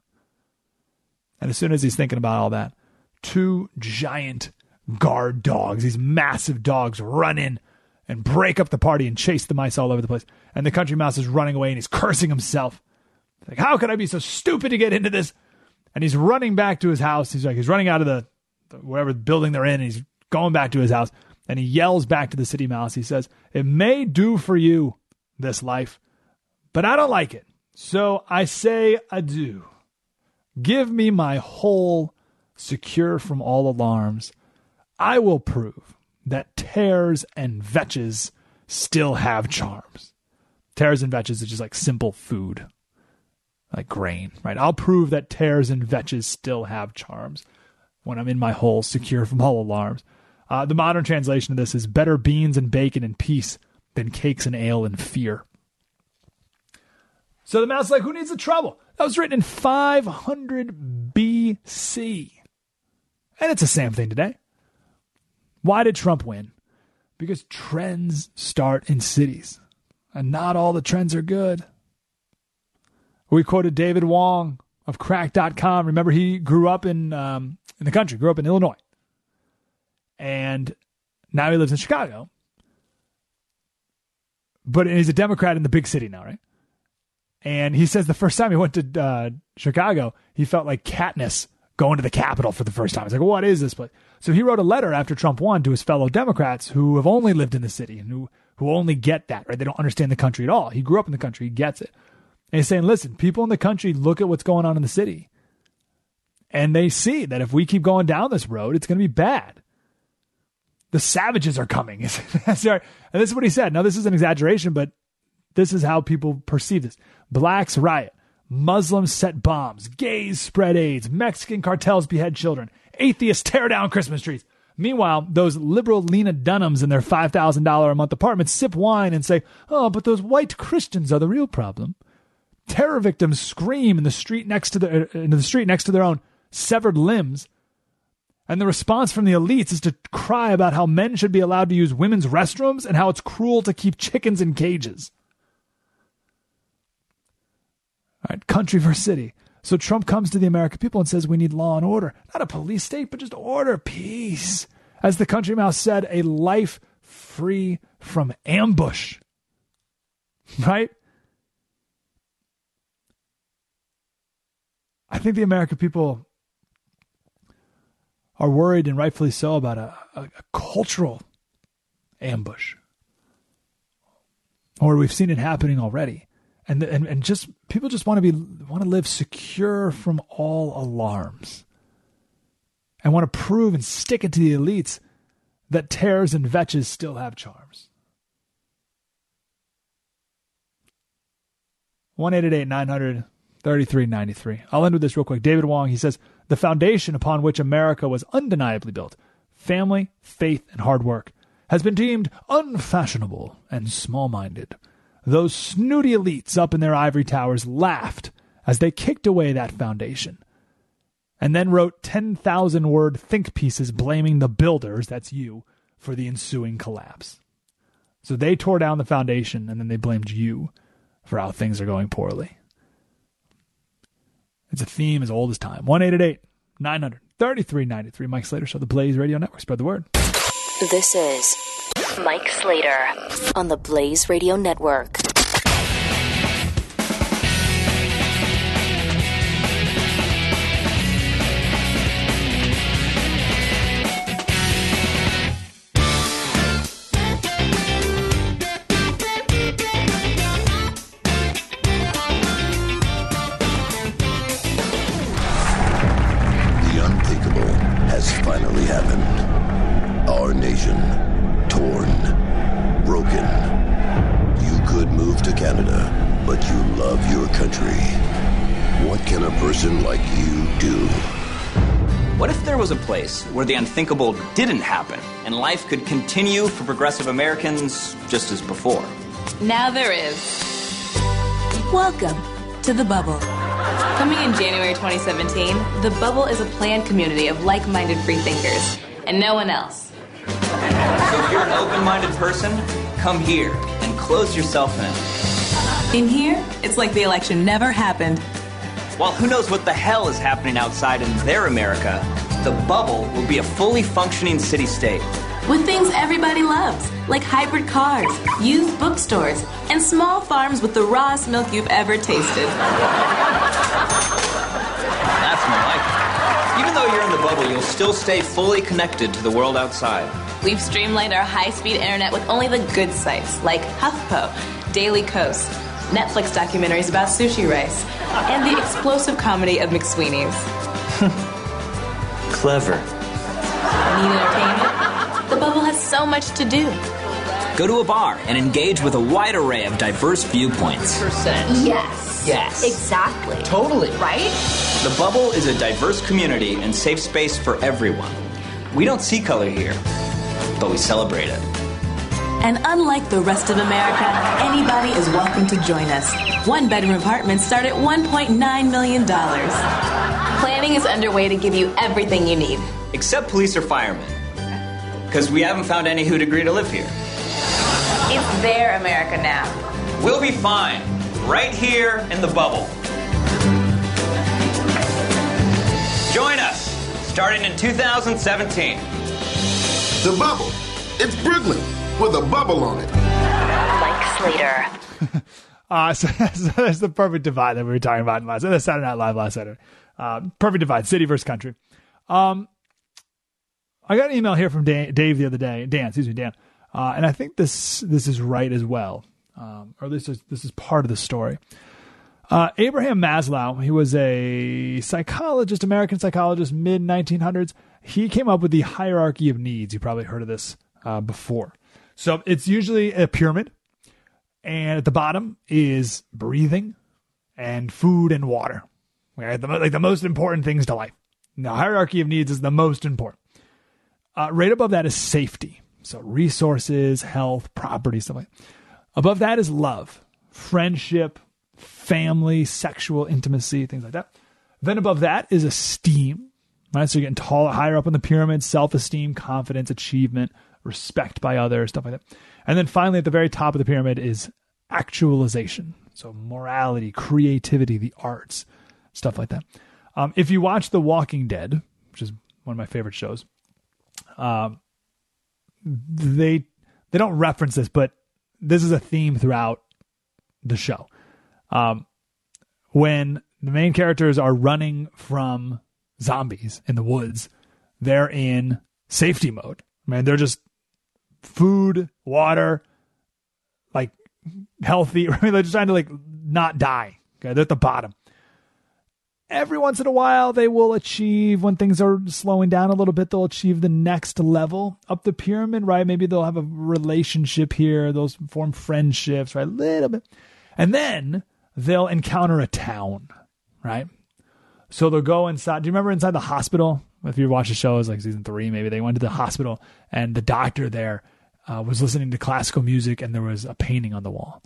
Speaker 3: And as soon as he's thinking about all that, two giant guard dogs, these massive dogs run in and break up the party and chase the mice all over the place. And the country mouse is running away and he's cursing himself. Like, how could I be so stupid to get into this? And he's running back to his house. He's like, he's running out of the, the whatever building they're in. And he's going back to his house and he yells back to the city mouse. He says, It may do for you this life, but I don't like it. So I say adieu. Give me my hole, secure from all alarms. I will prove that tares and vetches still have charms. Tares and vetches is just like simple food, like grain, right? I'll prove that tares and vetches still have charms when I'm in my hole, secure from all alarms. Uh, the modern translation of this is better beans and bacon and peace than cakes and ale and fear. So the mouse is like, who needs the trouble? That was written in 500 BC. And it's the same thing today. Why did Trump win? Because trends start in cities, and not all the trends are good. We quoted David Wong of Cracked.com. Remember, he grew up in um, in the country, grew up in Illinois, and now he lives in Chicago. But he's a Democrat in the big city now, right? And he says the first time he went to uh, Chicago, he felt like Katniss going to the Capitol for the first time. He's like, what is this place? So he wrote a letter after Trump won to his fellow Democrats who have only lived in the city and who, who only get that, right? They don't understand the country at all. He grew up in the country, he gets it. And he's saying, listen, people in the country look at what's going on in the city and they see that if we keep going down this road, it's going to be bad. The savages are coming. and this is what he said. Now, this is an exaggeration, but this is how people perceive this. Blacks riot. Muslims set bombs. Gays spread AIDS. Mexican cartels behead children. Atheists tear down Christmas trees. Meanwhile, those liberal Lena Dunhams in their $5,000 a month apartments sip wine and say, oh, but those white Christians are the real problem. Terror victims scream in the street next to the, uh, the street next to their own severed limbs. And the response from the elites is to cry about how men should be allowed to use women's restrooms and how it's cruel to keep chickens in cages. All right, country versus city. So Trump comes to the American people and says we need law and order, not a police state, but just order, peace. As the country mouse said, a life free from ambush. Right? I think the American people are worried, and rightfully so, about a, a, a cultural ambush. Or we've seen it happening already and and and just people just want to be want to live secure from all alarms and want to prove and stick it to the elites that tares and vetches still have charms. One eight eight eight nine hundred thirty three ninety three. I'll end with this real quick. David Wong, he says, the foundation upon which America was undeniably built, family, faith, and hard work, has been deemed unfashionable and small minded. Those snooty elites up in their ivory towers laughed as they kicked away that foundation and then wrote 10,000 word think pieces blaming the builders, that's you, for the ensuing collapse. So they tore down the foundation and then they blamed you for how things are going poorly. It's a theme as old as time. 1 900 3393. Mike Slater Show, the Blaze Radio Network. Spread the word.
Speaker 4: This is Mike Slater on the Blaze Radio Network.
Speaker 5: Country. What can a person like you do?
Speaker 6: What if there was a place where the unthinkable didn't happen and life could continue for progressive Americans just as before?
Speaker 7: Now there is. Welcome to the bubble. Coming in January 2017, the bubble is a planned community of like minded freethinkers and no one else.
Speaker 6: So if you're an open minded person, come here and close yourself in.
Speaker 7: In here, it's like the election never happened.
Speaker 6: While who knows what the hell is happening outside in their America, the bubble will be a fully functioning city state.
Speaker 7: With things everybody loves, like hybrid cars, used bookstores, and small farms with the rawest milk you've ever tasted.
Speaker 6: That's more like it. Even though you're in the bubble, you'll still stay fully connected to the world outside.
Speaker 7: We've streamlined our high speed internet with only the good sites like HuffPo, Daily Kos, Netflix documentaries about sushi rice, and the explosive comedy of McSweeney's.
Speaker 6: Clever.
Speaker 7: Need entertainment? The bubble has so much to do.
Speaker 6: Go to a bar and engage with a wide array of diverse viewpoints. Percent.
Speaker 8: Yes.
Speaker 6: Yes.
Speaker 8: Exactly.
Speaker 6: Totally.
Speaker 8: Right?
Speaker 6: The bubble is a diverse community and safe space for everyone. We don't see color here, but we celebrate it.
Speaker 7: And unlike the rest of America, anybody is welcome to join us. One bedroom apartments start at $1.9 million. Planning is underway to give you everything you need.
Speaker 6: Except police or firemen. Because we haven't found any who'd agree to live here.
Speaker 7: It's their America now.
Speaker 6: We'll be fine. Right here in the bubble. Join us, starting in 2017.
Speaker 9: The bubble. It's Brooklyn with a bubble on it.
Speaker 4: Mike Slater.
Speaker 3: Uh, so, so that's the perfect divide that we were talking about in last the Saturday Night Live last Saturday. Uh, perfect divide, city versus country. Um, I got an email here from Dan, Dave the other day, Dan, excuse me, Dan, uh, and I think this this is right as well, um, or at least this, this is part of the story. Uh, Abraham Maslow, he was a psychologist, American psychologist, mid 1900s. He came up with the hierarchy of needs. You probably heard of this uh, before. So it's usually a pyramid, and at the bottom is breathing and food and water. Right? The, like the most important things to life. The hierarchy of needs is the most important. Uh, right above that is safety. So resources, health, property, stuff like that. Above that is love, friendship, family, sexual intimacy, things like that. Then above that is esteem. Right? So you're getting taller, higher up in the pyramid, self-esteem, confidence, achievement, respect by others, stuff like that. And then finally at the very top of the pyramid is actualization. So morality, creativity, the arts, stuff like that. Um, if you watch The Walking Dead, which is one of my favorite shows, um, they they don't reference this, but this is a theme throughout the show. Um, when the main characters are running from zombies in the woods, they're in safety mode. I mean, they're just food, water, like healthy. I mean, they're just trying to like not die. Okay, they're at the bottom. Every once in a while, they will achieve when things are slowing down a little bit. They'll achieve the next level up the pyramid, right? Maybe they'll have a relationship here. They'll form friendships, right? A little bit, and then they'll encounter a town, right? So they'll go inside. Do you remember inside the hospital? If you watch the show, like season three, maybe they went to the hospital and the doctor there uh, was listening to classical music and there was a painting on the wall.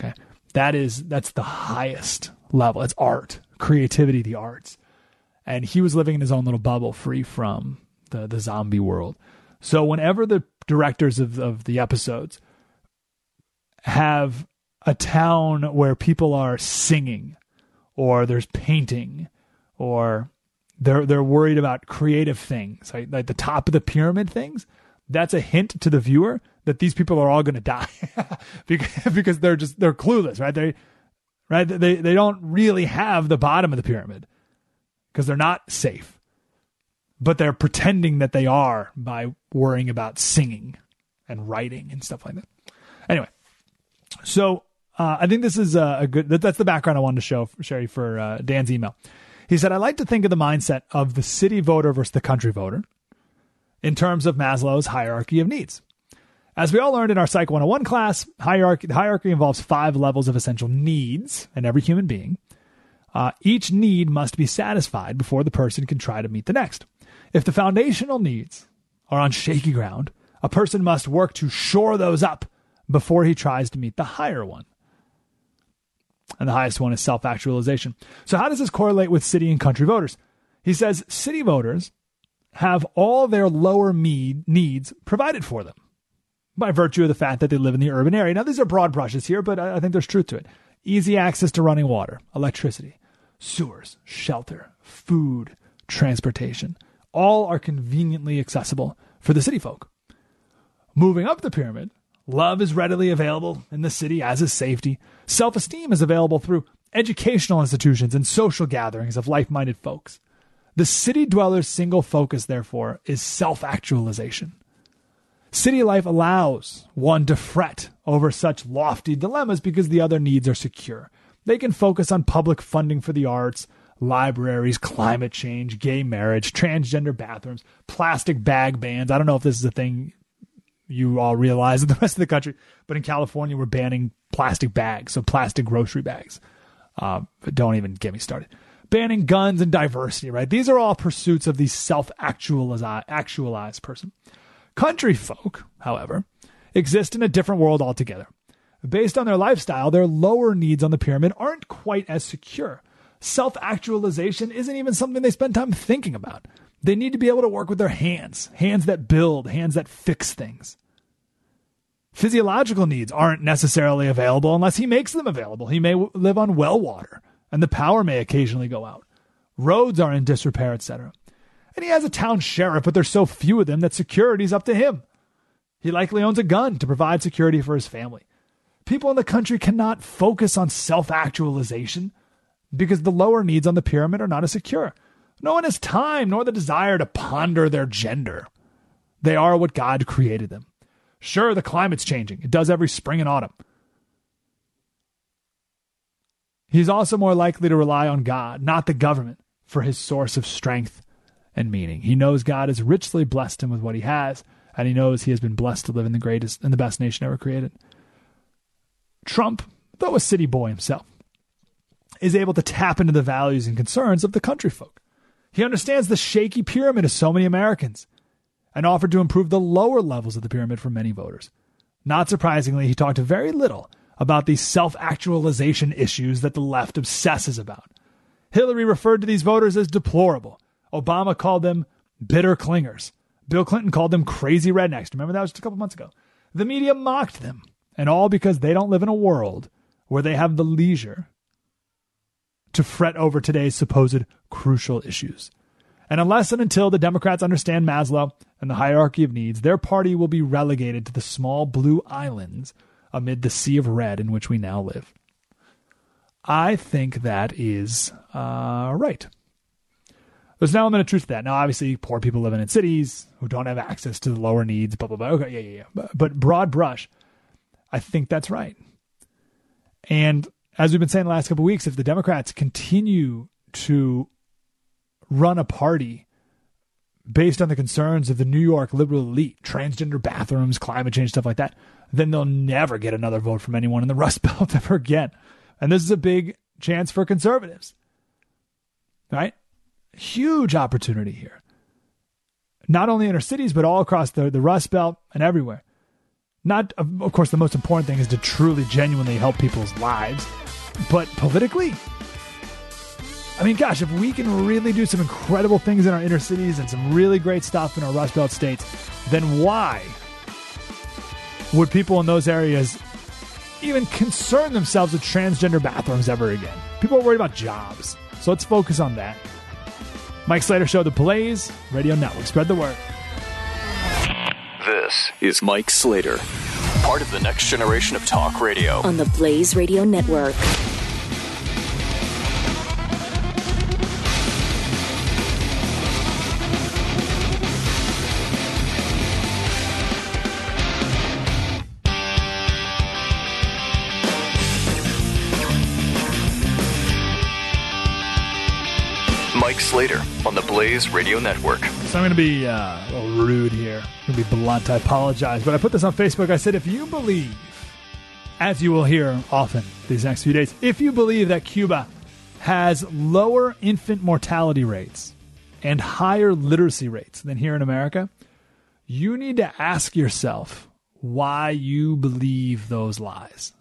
Speaker 3: Okay. That is, that's the highest level. It's art, creativity, the arts. And he was living in his own little bubble free from the, the zombie world. So whenever the directors of, of the episodes have a town where people are singing or there's painting or they're they're worried about creative things like, like the top of the pyramid things that's a hint to the viewer that these people are all going to die. Because, because they're just they're clueless right? They right? They they don't really have the bottom of the pyramid because they're not safe. But they're pretending that they are by worrying about singing and writing and stuff like that. Anyway so uh, I think this is a, a good. That, that's the background I wanted to show Sherry for uh, Dan's email. He said, "I like to think of the mindset of the city voter versus the country voter in terms of Maslow's hierarchy of needs. As we all learned in our Psych 101 class, hierarchy hierarchy involves five levels of essential needs in every human being. Uh, each need must be satisfied before the person can try to meet the next. If the foundational needs are on shaky ground, a person must work to shore those up before he tries to meet the higher one." and the highest one is self actualization. So, how does this correlate with city and country voters? He says city voters have all their lower need, needs provided for them by virtue of the fact that they live in the urban area. Now, these are broad brushes here, but I think there's truth to it. Easy access to running water, electricity, sewers, shelter, food, transportation. all are conveniently accessible for the city folk. Moving up the pyramid, love is readily available in the city, as is safety. Self esteem is available through educational institutions and social gatherings of like minded folks. The city dweller's single focus, therefore, is self actualization. City life allows one to fret over such lofty dilemmas because the other needs are secure. They can focus on public funding for the arts, libraries, climate change, gay marriage, transgender bathrooms, plastic bag bans. I don't know if this is a thing you all realize in the rest of the country, but in California, we're banning plastic bags, so plastic grocery bags. Uh, don't even get me started. Banning guns and diversity, right? These are all pursuits of the self actualized person. Country folk, however, exist in a different world altogether. Based on their lifestyle, their lower needs on the pyramid aren't quite as secure self actualization isn't even something they spend time thinking about. They need to be able to work with their hands, hands that build, hands that fix things. Physiological needs aren't necessarily available unless he makes them available. He may w- live on well water, and the power may occasionally go out. Roads are in disrepair, etc. And he has a town sheriff, but there's so few of them that security's up to him. He likely owns a gun to provide security for his family. People in the country cannot focus on self actualization because the lower needs on the pyramid are not as secure. No one has time nor the desire to ponder their gender. They are what God created them. Sure, the climate's changing. It does every spring and autumn. He's also more likely to rely on God, not the government, for his source of strength and meaning. He knows God has richly blessed him with what he has, and he knows he has been blessed to live in the greatest and the best nation ever created. Trump, though a city boy himself, is able to tap into the values and concerns of the country folk. He understands the shaky pyramid of so many Americans and offered to improve the lower levels of the pyramid for many voters. Not surprisingly, he talked very little about these self actualization issues that the left obsesses about. Hillary referred to these voters as deplorable. Obama called them bitter clingers. Bill Clinton called them crazy rednecks. Remember that was just a couple months ago. The media mocked them, and all because they don't live in a world where they have the leisure to fret over today's supposed crucial issues. And unless and until the Democrats understand Maslow and the hierarchy of needs, their party will be relegated to the small blue islands amid the sea of red in which we now live. I think that is uh, right. There's an element of truth to that. Now, obviously, poor people living in cities who don't have access to the lower needs, blah, blah, blah. Okay, yeah, yeah, yeah. But, but broad brush, I think that's right. And as we've been saying the last couple weeks, if the Democrats continue to run a party based on the concerns of the New York liberal elite, transgender bathrooms, climate change, stuff like that, then they'll never get another vote from anyone in the Rust Belt ever again. And this is a big chance for conservatives. Right? Huge opportunity here. Not only in our cities, but all across the, the Rust Belt and everywhere. Not, of course, the most important thing is to truly, genuinely help people's lives but politically, I mean, gosh, if we can really do some incredible things in our inner cities and some really great stuff in our Rust Belt states, then why would people in those areas even concern themselves with transgender bathrooms ever again? People are worried about jobs. So let's focus on that. Mike Slater Show, The Blaze Radio Network. Spread the word.
Speaker 2: This is Mike Slater part of the next generation of talk radio
Speaker 4: on the Blaze Radio Network.
Speaker 2: Mike Slater on the Blaze Radio Network.
Speaker 3: So I'm going to be uh, a little rude here. I'm going to be blunt. I apologize. But I put this on Facebook. I said, if you believe, as you will hear often these next few days, if you believe that Cuba has lower infant mortality rates and higher literacy rates than here in America, you need to ask yourself why you believe those lies.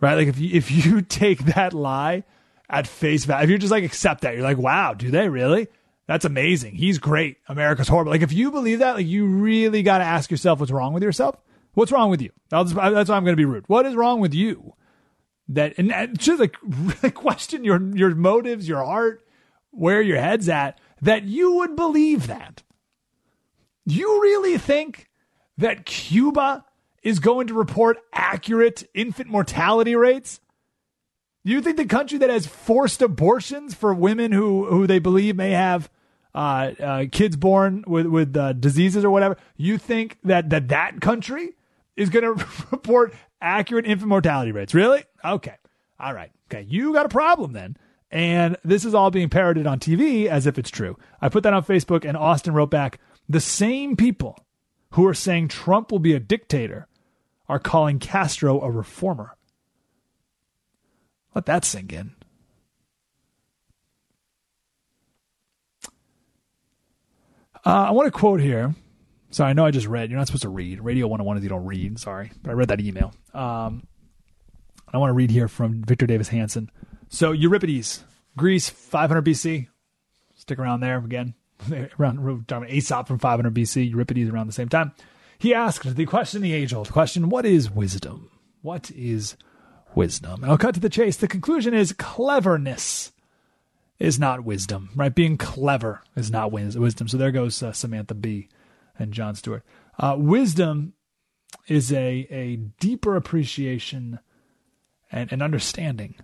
Speaker 3: Right? Like if you, if you take that lie at face value, if you just like accept that, you're like, wow, do they really? That's amazing. He's great. America's horrible. Like if you believe that, like you really got to ask yourself what's wrong with yourself. What's wrong with you? Just, uh, that's why I'm going to be rude. What is wrong with you? That and, and just like really question your your motives, your heart, where your head's at, that you would believe that. You really think that Cuba is going to report accurate infant mortality rates? You think the country that has forced abortions for women who, who they believe may have uh, uh, kids born with with uh, diseases or whatever, you think that that that country is going to report accurate infant mortality rates? Really? Okay. All right. Okay. You got a problem then. And this is all being parroted on TV as if it's true. I put that on Facebook, and Austin wrote back the same people who are saying Trump will be a dictator are calling Castro a reformer. Let that sink in. Uh, I want to quote here. Sorry, I know I just read. You're not supposed to read. Radio 101 is you don't read. Sorry. But I read that email. Um, I want to read here from Victor Davis Hanson. So, Euripides, Greece, 500 BC. Stick around there again. around Aesop from 500 BC, Euripides around the same time. He asked the question, the age old question what is wisdom? What is wisdom? And I'll cut to the chase. The conclusion is cleverness is not wisdom, right? Being clever is not wisdom. So there goes uh, Samantha Bee and Jon Stewart. Uh, wisdom is a, a deeper appreciation and an understanding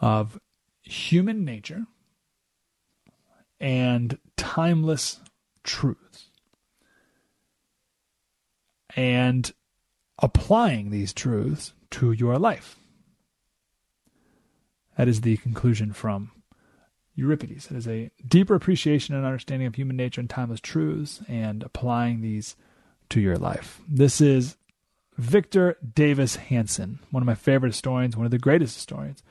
Speaker 3: of human nature and timeless truths. And applying these truths to your life. That is the conclusion from Euripides. It is a deeper appreciation and understanding of human nature and timeless truths and applying these to your life. This is Victor Davis Hanson, one of my favorite historians, one of the greatest historians.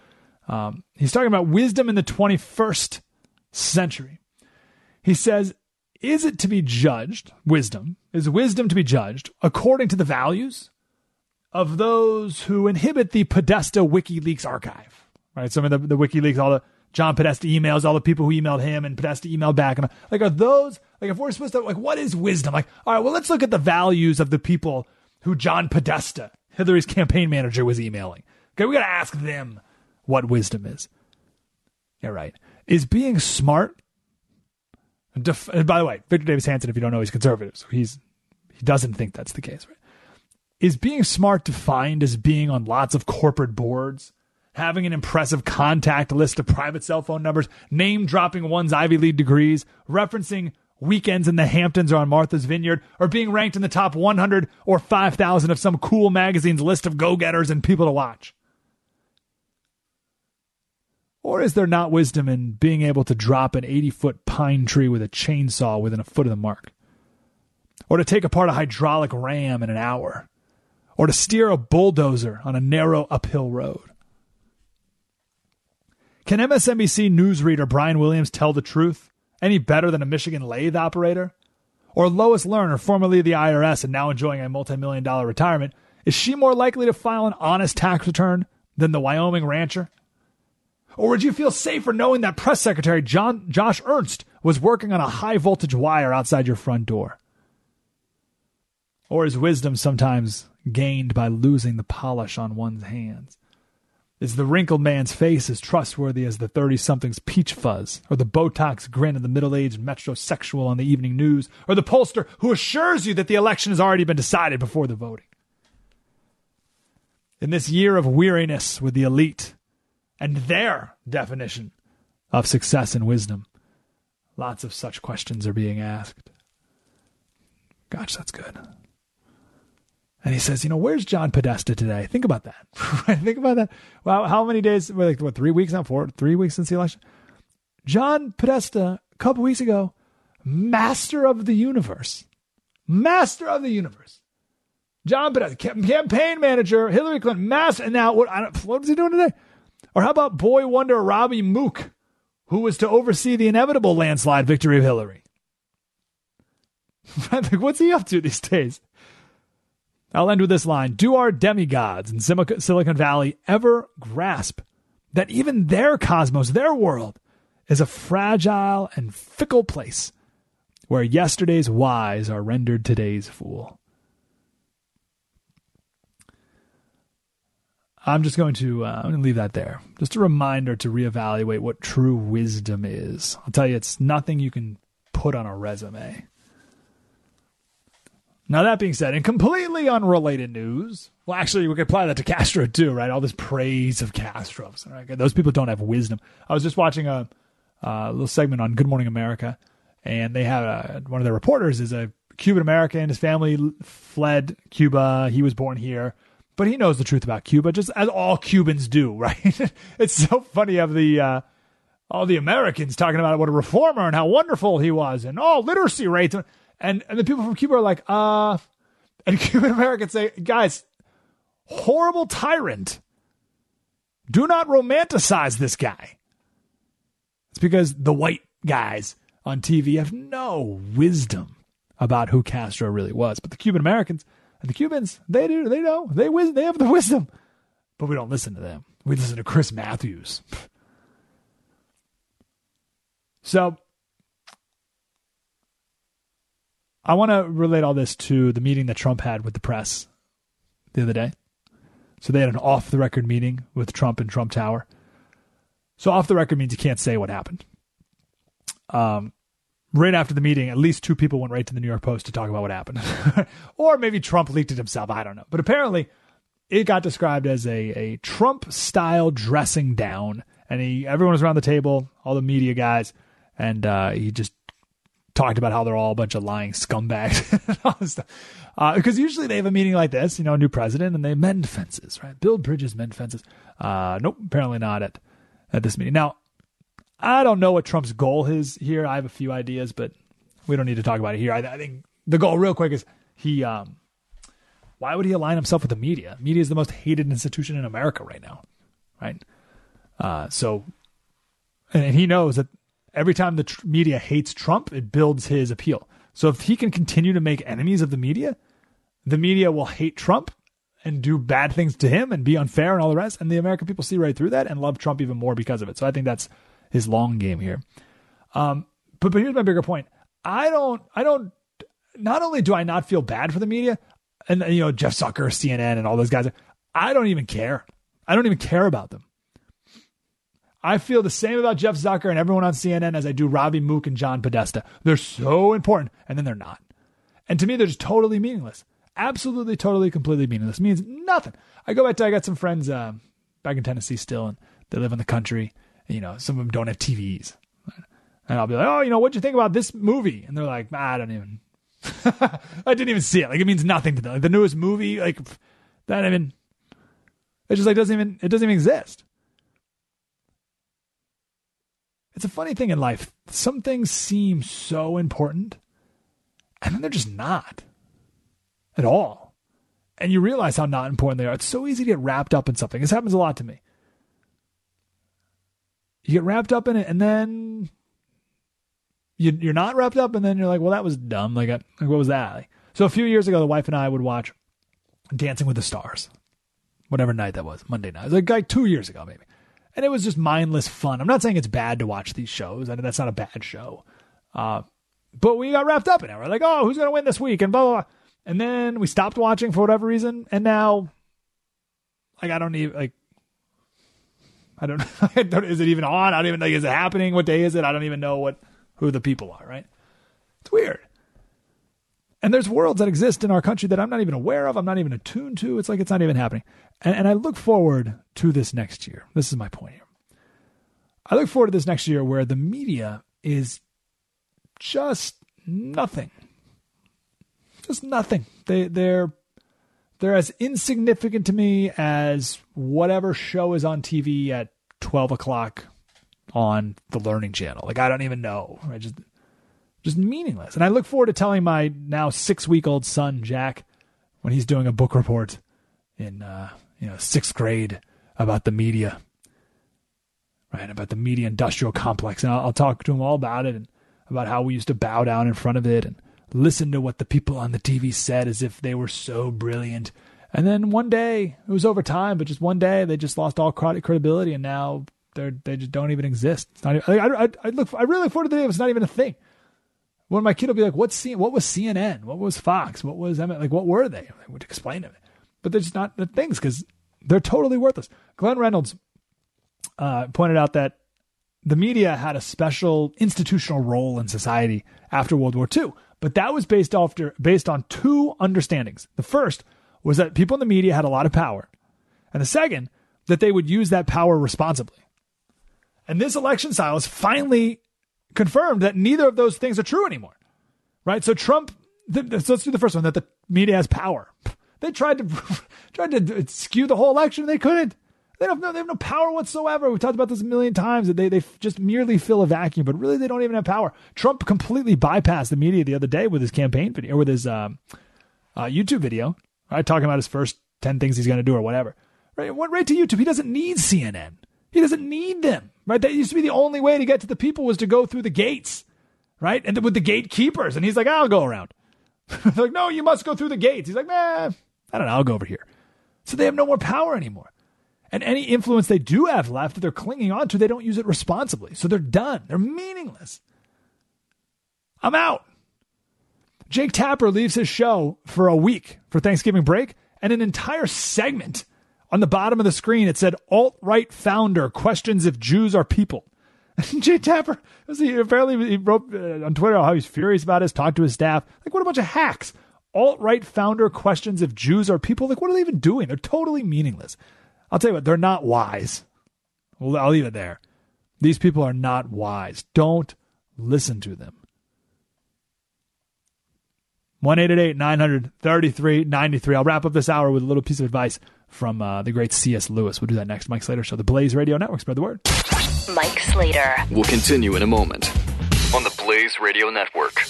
Speaker 3: Um, he's talking about wisdom in the 21st century. He says, Is it to be judged, wisdom, is wisdom to be judged according to the values of those who inhibit the Podesta WikiLeaks archive? Right? Some of the, the WikiLeaks, all the John Podesta emails, all the people who emailed him and Podesta emailed back. And like, are those, like, if we're supposed to, like, what is wisdom? Like, all right, well, let's look at the values of the people who John Podesta, Hillary's campaign manager, was emailing. Okay, we got to ask them what wisdom is. Yeah, right. Is being smart. Def- by the way, Victor Davis Hanson, if you don't know, he's conservative, so he's he doesn't think that's the case. Right? Is being smart defined as being on lots of corporate boards? having an impressive contact list of private cell phone numbers, name dropping one's Ivy League degrees, referencing weekends in the Hamptons or on Martha's Vineyard, or being ranked in the top 100 or 5,000 of some cool magazine's list of go getters and people to watch? Or is there not wisdom in being able to drop an 80 foot pine tree with a chainsaw within a foot of the mark? Or to take apart a hydraulic ram in an hour? Or to steer a bulldozer on a narrow uphill road? Can MSNBC newsreader Brian Williams tell the truth any better than a Michigan lathe operator? Or Lois Lerner, formerly the IRS and now enjoying a multi-million dollar retirement, is she more likely to file an honest tax return than the Wyoming rancher? Or would you feel safer knowing that press secretary John, Josh Earnest was working on a high voltage wire outside your front door? Or is wisdom sometimes gained by losing the polish on one's hands? Is the wrinkled man's face as trustworthy as the 30 something's peach fuzz, or the Botox grin of the middle aged metrosexual on the evening news, or the pollster who assures you that the election has already been decided before the voting? In this year of weariness with the elite and their definition of success and wisdom, lots of such questions are being asked. Gosh, that's good. And he says, you know, where's John Podesta today? Think about that. Think about that. Well, how many days? Like what? Three weeks now? Four? Three weeks since the election. John Podesta, a couple weeks ago, master of the universe, master of the universe. John Podesta, campaign manager, Hillary Clinton, master. And now, what? What is he doing today? Or how about boy wonder Robbie Mook, who was to oversee the inevitable landslide victory of Hillary? like, what's he up to these days? I'll end with this line Do our demigods in Silicon Valley ever grasp that even their cosmos, their world, is a fragile and fickle place where yesterday's wise are rendered today's fool? I'm just going to uh, I'm going to leave that there. Just a reminder to reevaluate what true wisdom is. I'll tell you, it's nothing you can put on a resume. Now that being said, in completely unrelated news, well, actually, we could apply that to Castro too, right? All this praise of Castro. Right? Those people don't have wisdom. I was just watching a, a little segment on Good Morning America, and they had a, one of their reporters is a Cuban American. His family fled Cuba. He was born here but he knows the truth about Cuba, just as all Cubans do, right? it's so funny of the uh, all the Americans talking about what a reformer and how wonderful he was, and all oh, literacy rates, and and the people from Cuba are like, uh, and Cuban Americans say, guys, horrible tyrant. Do not romanticize this guy. It's because the white guys on TV have no wisdom about who Castro really was, but the Cuban Americans and the Cubans, they do, they know, they they have the wisdom, but we don't listen to them. We listen to Chris Matthews. So I want to relate all this to the meeting that Trump had with the press the other day. So they had an off the record meeting with Trump in Trump Tower. So off the record means you can't say what happened. Um, right after the meeting, at least two people went right to the New York Post to talk about what happened. or maybe Trump leaked it himself. I don't know. But apparently, it got described as a, a Trump style dressing down. And he, everyone was around the table, all the media guys, and uh, he just talked about how they're all a bunch of lying scumbags. Because uh, usually they have a meeting like this, you know, a new president, and they mend fences, right? Build bridges, mend fences. Uh, nope, apparently not at, at this meeting. Now, I don't know what Trump's goal is here. I have a few ideas, but we don't need to talk about it here. I, I think the goal, real quick, is he. Um, why would he align himself with the media? Media is the most hated institution in America right now, right? Uh, so, and he knows that every time the tr- media hates Trump, it builds his appeal. So if he can continue to make enemies of the media, the media will hate Trump and do bad things to him and be unfair and all the rest. And the American people see right through that and love Trump even more because of it. So I think that's his long game here. Um, but but here's my bigger point. I don't I don't. Not only do I not feel bad for the media, and you know Jeff Zucker, CNN, and all those guys, I don't even care. I don't even care about them. I feel the same about Jeff Zucker and everyone on CNN as I do Robbie Mook and John Podesta. They're so important, and then they're not. And to me, they're just totally meaningless. Absolutely, totally, completely meaningless. Means nothing. I go back to I got some friends uh, back in Tennessee still, and they live in the country, And, you know, some of them don't have TVs. And I'll be like, oh, you know, what'd you think about this movie? And they're like, I don't even, I didn't even see it. Like, it means nothing to them. Like, the newest movie, like, that even, it just like doesn't even, it doesn't even exist. It's a funny thing in life. Some things seem so important, and then they're just not at all. And you realize how not important they are. It's so easy to get wrapped up in something. This happens a lot to me you get wrapped up in it and then you, you're not wrapped up and then you're like well that was dumb like, like what was that so a few years ago the wife and i would watch dancing with the stars whatever night that was monday night it was like, like two years ago maybe and it was just mindless fun i'm not saying it's bad to watch these shows i mean that's not a bad show uh, but we got wrapped up in it we're like oh who's going to win this week and blah, blah blah and then we stopped watching for whatever reason and now like i don't even like I don't, I don't is it even on? I don't even know. Is it happening? What day is it? I don't even know what who the people are. Right? It's weird. And there's worlds that exist in our country that I'm not even aware of. I'm not even attuned to. It's like it's not even happening. And, and I look forward to this next year. This is my point here. I look forward to this next year where the media is just nothing. Just nothing. They they're they're as insignificant to me as whatever show is on TV at 12 o'clock on the Learning Channel. Like, I don't even know. I just, just meaningless. And I look forward to telling my now six week old son, Jack, when he's doing a book report in, uh, you know, sixth grade about the media, right? About the media industrial complex. And I'll, I'll talk to him all about it and about how we used to bow down in front of it and listen to what the people on the TV said as if they were so brilliant. And then one day, it was over time, but just one day, they just lost all credibility, and now they they just don't even exist. Even, I, I, I look. I really look forward to the day it's not even a thing. When my kid will be like, "What's C- What was CNN? What was Fox? What was like? What were they?" I would explain to it, but they're just not the things because They're totally worthless. Glenn Reynolds uh, pointed out that the media had a special institutional role in society after World War II, but that was based after based on two understandings. The first was that people in the media had a lot of power, and the second that they would use that power responsibly. And this election cycle has finally confirmed that neither of those things are true anymore. Right? So Trump so let's do the first one that the media has power. They tried to tried to skew the whole election. They couldn't. They have no they have no power whatsoever. We've talked about this a million times that they they just merely fill a vacuum, but really they don't even have power. Trump completely bypassed the media the other day with his campaign video or with his um, uh, YouTube video, right? Talking about his first ten things he's going to do or whatever. Right? Went right to YouTube. He doesn't need CNN. He doesn't need them. Right? That used to be the only way to get to the people was to go through the gates. Right? And with the gatekeepers. And he's like, I'll go around. They're like, no, you must go through the gates. He's like, nah, I don't know. I'll go over here. So they have no more power anymore. And any influence they do have left that they're clinging on to, they don't use it responsibly. So they're done. They're meaningless. I'm out. Jake Tapper leaves his show for a week for Thanksgiving break, and an entire segment on the bottom of the screen it said alt right founder questions if Jews are people. Jay Tapper, he apparently he wrote uh, on Twitter how he's furious about this, talked to his staff. Like, what a bunch of hacks. Alt right founder questions if Jews are people. Like, what are they even doing? They're totally meaningless. I'll tell you what, they're not wise. Well, I'll leave it there. These people are not wise. Don't listen to them. 1 900 3393. I'll wrap up this hour with a little piece of advice from uh, the great C.S. Lewis. We'll do that next. Mike Slater Show, the Blaze Radio Network. Spread the word.
Speaker 4: Mike Slater.
Speaker 2: We'll continue in a moment on the Blaze Radio Network.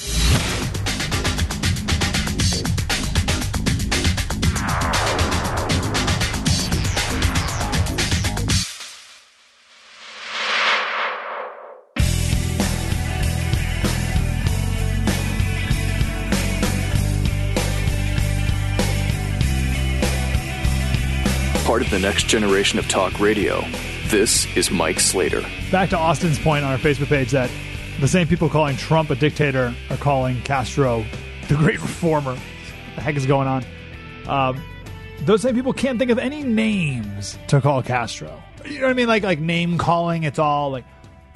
Speaker 2: Part of the next generation of talk radio. This is Mike Slater.
Speaker 3: Back to Austin's point on our Facebook page that the same people calling Trump a dictator are calling Castro the great reformer. What the heck is going on? Um, those same people can't think of any names to call Castro. You know what I mean? Like like name calling. It's all like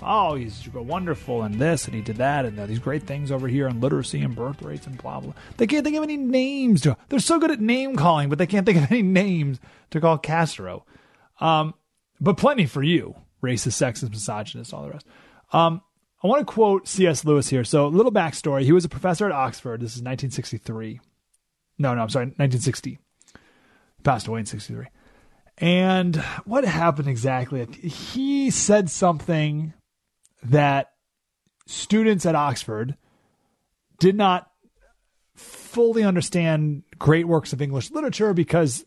Speaker 3: oh, he's wonderful and this and he did that and these great things over here on literacy and birth rates and blah blah. They can't think of any names to. They're so good at name calling, but they can't think of any names to call Castro. Um, but plenty for you, racist, sexist, misogynist, all the rest. Um, I want to quote C.S. Lewis here. So, a little backstory. He was a professor at Oxford. This is 1963. No, no, I'm sorry, 1960. He passed away in 63. And what happened exactly? He said something that students at Oxford did not fully understand great works of English literature because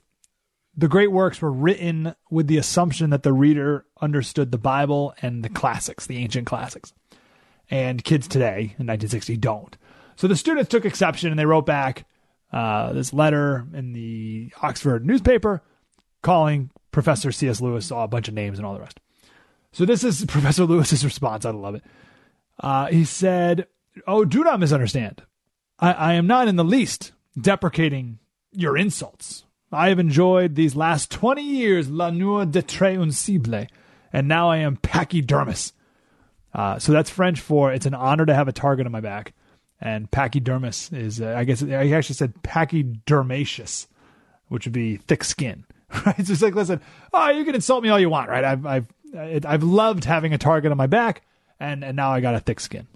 Speaker 3: the great works were written with the assumption that the reader understood the Bible and the classics, the ancient classics. And kids today in 1960 don't. So the students took exception and they wrote back uh, this letter in the Oxford newspaper calling Professor C.S. Lewis a bunch of names and all the rest. So this is Professor Lewis's response. I love it. Uh, he said, "Oh, do not misunderstand. I, I am not in the least deprecating your insults. I have enjoyed these last twenty years l'honneur d'être un cible, and now I am pachydermis. Uh, so that's French for it's an honor to have a target on my back. And pachydermis is, uh, I guess, I actually said pachydermaceous, which would be thick skin. Right? So it's like, listen, oh, you can insult me all you want, right? I've, I've it, I've loved having a target on my back, and, and now I got a thick skin.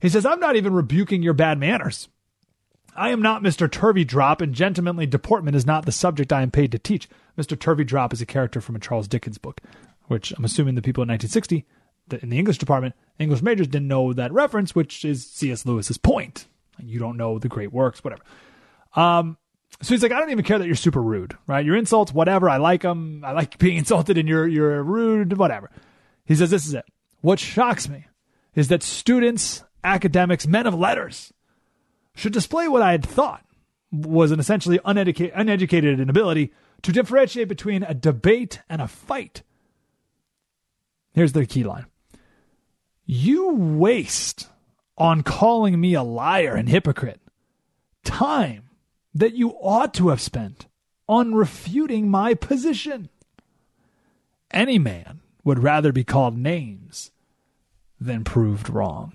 Speaker 3: He says, I'm not even rebuking your bad manners. I am not Mr. Turveydrop, and gentlemanly deportment is not the subject I am paid to teach. Mr. Turveydrop is a character from a Charles Dickens book, which I'm assuming the people in 1960 in the English department, English majors didn't know that reference, which is C.S. Lewis's point. You don't know the great works, whatever. Um, so he's like, I don't even care that you're super rude, right? Your insults, whatever. I like them. I like being insulted and you're, you're rude, whatever. He says, this is it. What shocks me is that students, academics, men of letters should display what I had thought was an essentially uneducated, uneducated inability to differentiate between a debate and a fight. Here's the key line. You waste on calling me a liar and hypocrite time that you ought to have spent on refuting my position. Any man would rather be called names than proved wrong.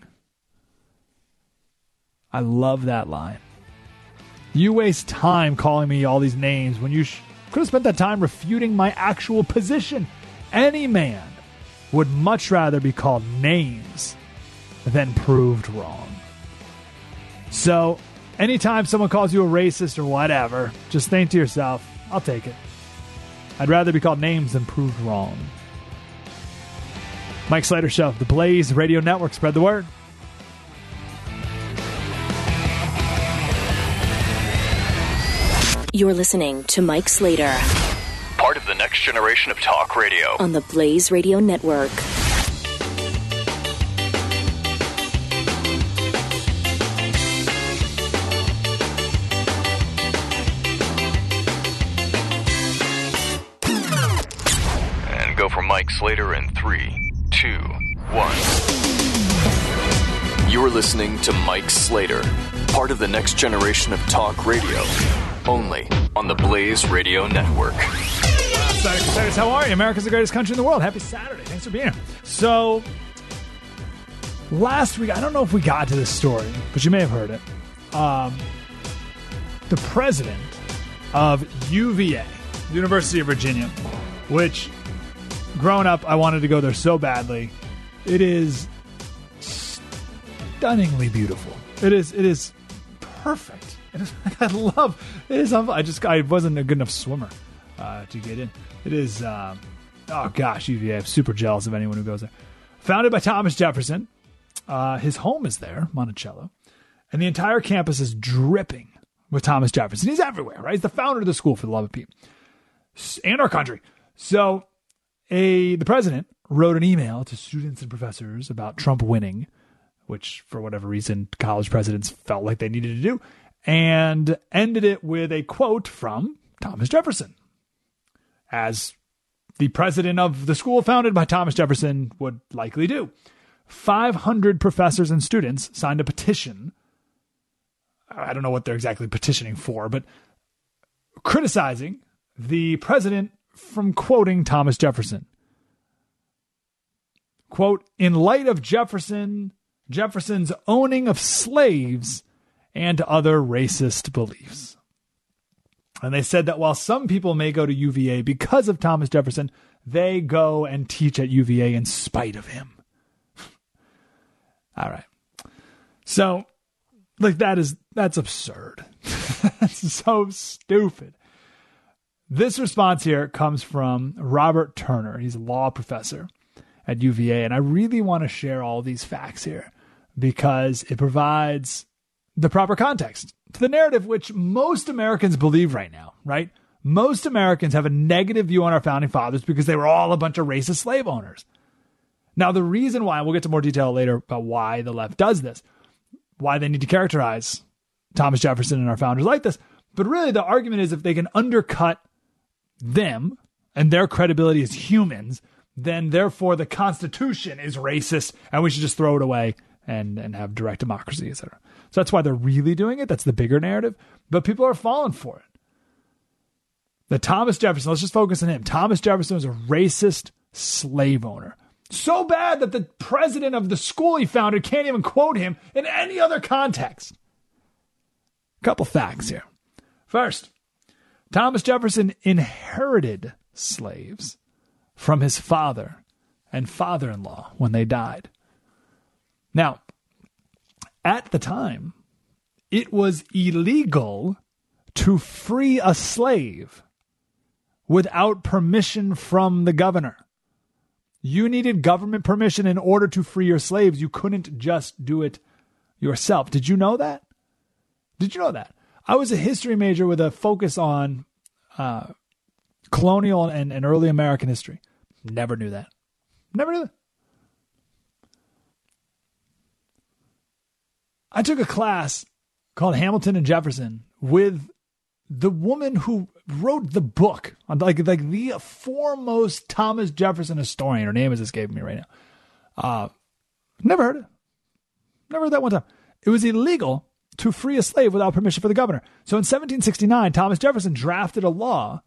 Speaker 3: I love that line. You waste time calling me all these names when you sh- could have spent that time refuting my actual position. Any man would much rather be called names than proved wrong. So, anytime someone calls you a racist or whatever, just think to yourself, I'll take it. I'd rather be called names than proved wrong. Mike Slater Show, the Blaze Radio Network. Spread the word.
Speaker 4: You're listening to Mike Slater
Speaker 2: Part of the next generation of talk radio.
Speaker 4: on the Blaze Radio Network.
Speaker 2: Slater in three, two, one. You're listening to Mike Slater, part of the next generation of talk radio. Only on the Blaze Radio Network.
Speaker 3: How are you? America's the greatest country in the world. Happy Saturday. Thanks for being here. So, last week, I don't know if we got to this story, but you may have heard it. Um, the president of UVA, University of Virginia, which growing up, I wanted to go there so badly. It is stunningly beautiful. It is. It is perfect. It is, I love. It is. I just. I wasn't a good enough swimmer uh, to get in. It is. Um, oh gosh, UVA. I'm super jealous of anyone who goes there. Founded by Thomas Jefferson, uh, his home is there, Monticello, and the entire campus is dripping with Thomas Jefferson. He's everywhere, right? He's the founder of the school for the love of Pete and our country. So, a the president wrote an email to students and professors about Trump winning, which for whatever reason college presidents felt like they needed to do, and ended it with a quote from Thomas Jefferson, as the president of the school founded by Thomas Jefferson would likely do. 500 professors and students signed a petition. I don't know what they're exactly petitioning for, but criticizing the president from quoting Thomas Jefferson. Quote, in light of Jefferson, Jefferson's owning of slaves and other racist beliefs. And they said that while some people may go to UVA because of Thomas Jefferson, they go and teach at UVA in spite of him. All right. So, like that is that's absurd. that's so stupid. This response here comes from Robert Turner. He's a law professor at UVA, and I really want to share all these facts here because it provides the proper context to the narrative which most Americans believe right now, right? Most Americans have a negative view on our founding fathers because they were all a bunch of racist slave owners. Now, the reason why, we'll get to more detail later about why the left does this, why they need to characterize Thomas Jefferson and our founders like this. But really, the argument is if they can undercut them and their credibility as humans, then therefore the Constitution is racist and we should just throw it away and, and have direct democracy, etc. So that's why they're really doing it. That's the bigger narrative. But people are falling for it. The Thomas Jefferson, let's just focus on him. Thomas Jefferson was a racist slave owner. So bad that the president of the school he founded can't even quote him in any other context. Couple facts here. First, Thomas Jefferson inherited slaves from his father and father in law when they died. Now, at the time, it was illegal to free a slave without permission from the governor. You needed government permission in order to free your slaves. You couldn't just do it yourself. Did you know that? Did you know that? I was a history major with a focus on uh, colonial and, and early American history. Never knew that. Never knew that. I took a class called Hamilton and Jefferson with the woman who wrote the book, like like the foremost Thomas Jefferson historian. Her name is escaping me right now. Uh, never heard it. Never heard that one time. It was illegal to free a slave without permission for the governor. So in 1769, Thomas Jefferson drafted a law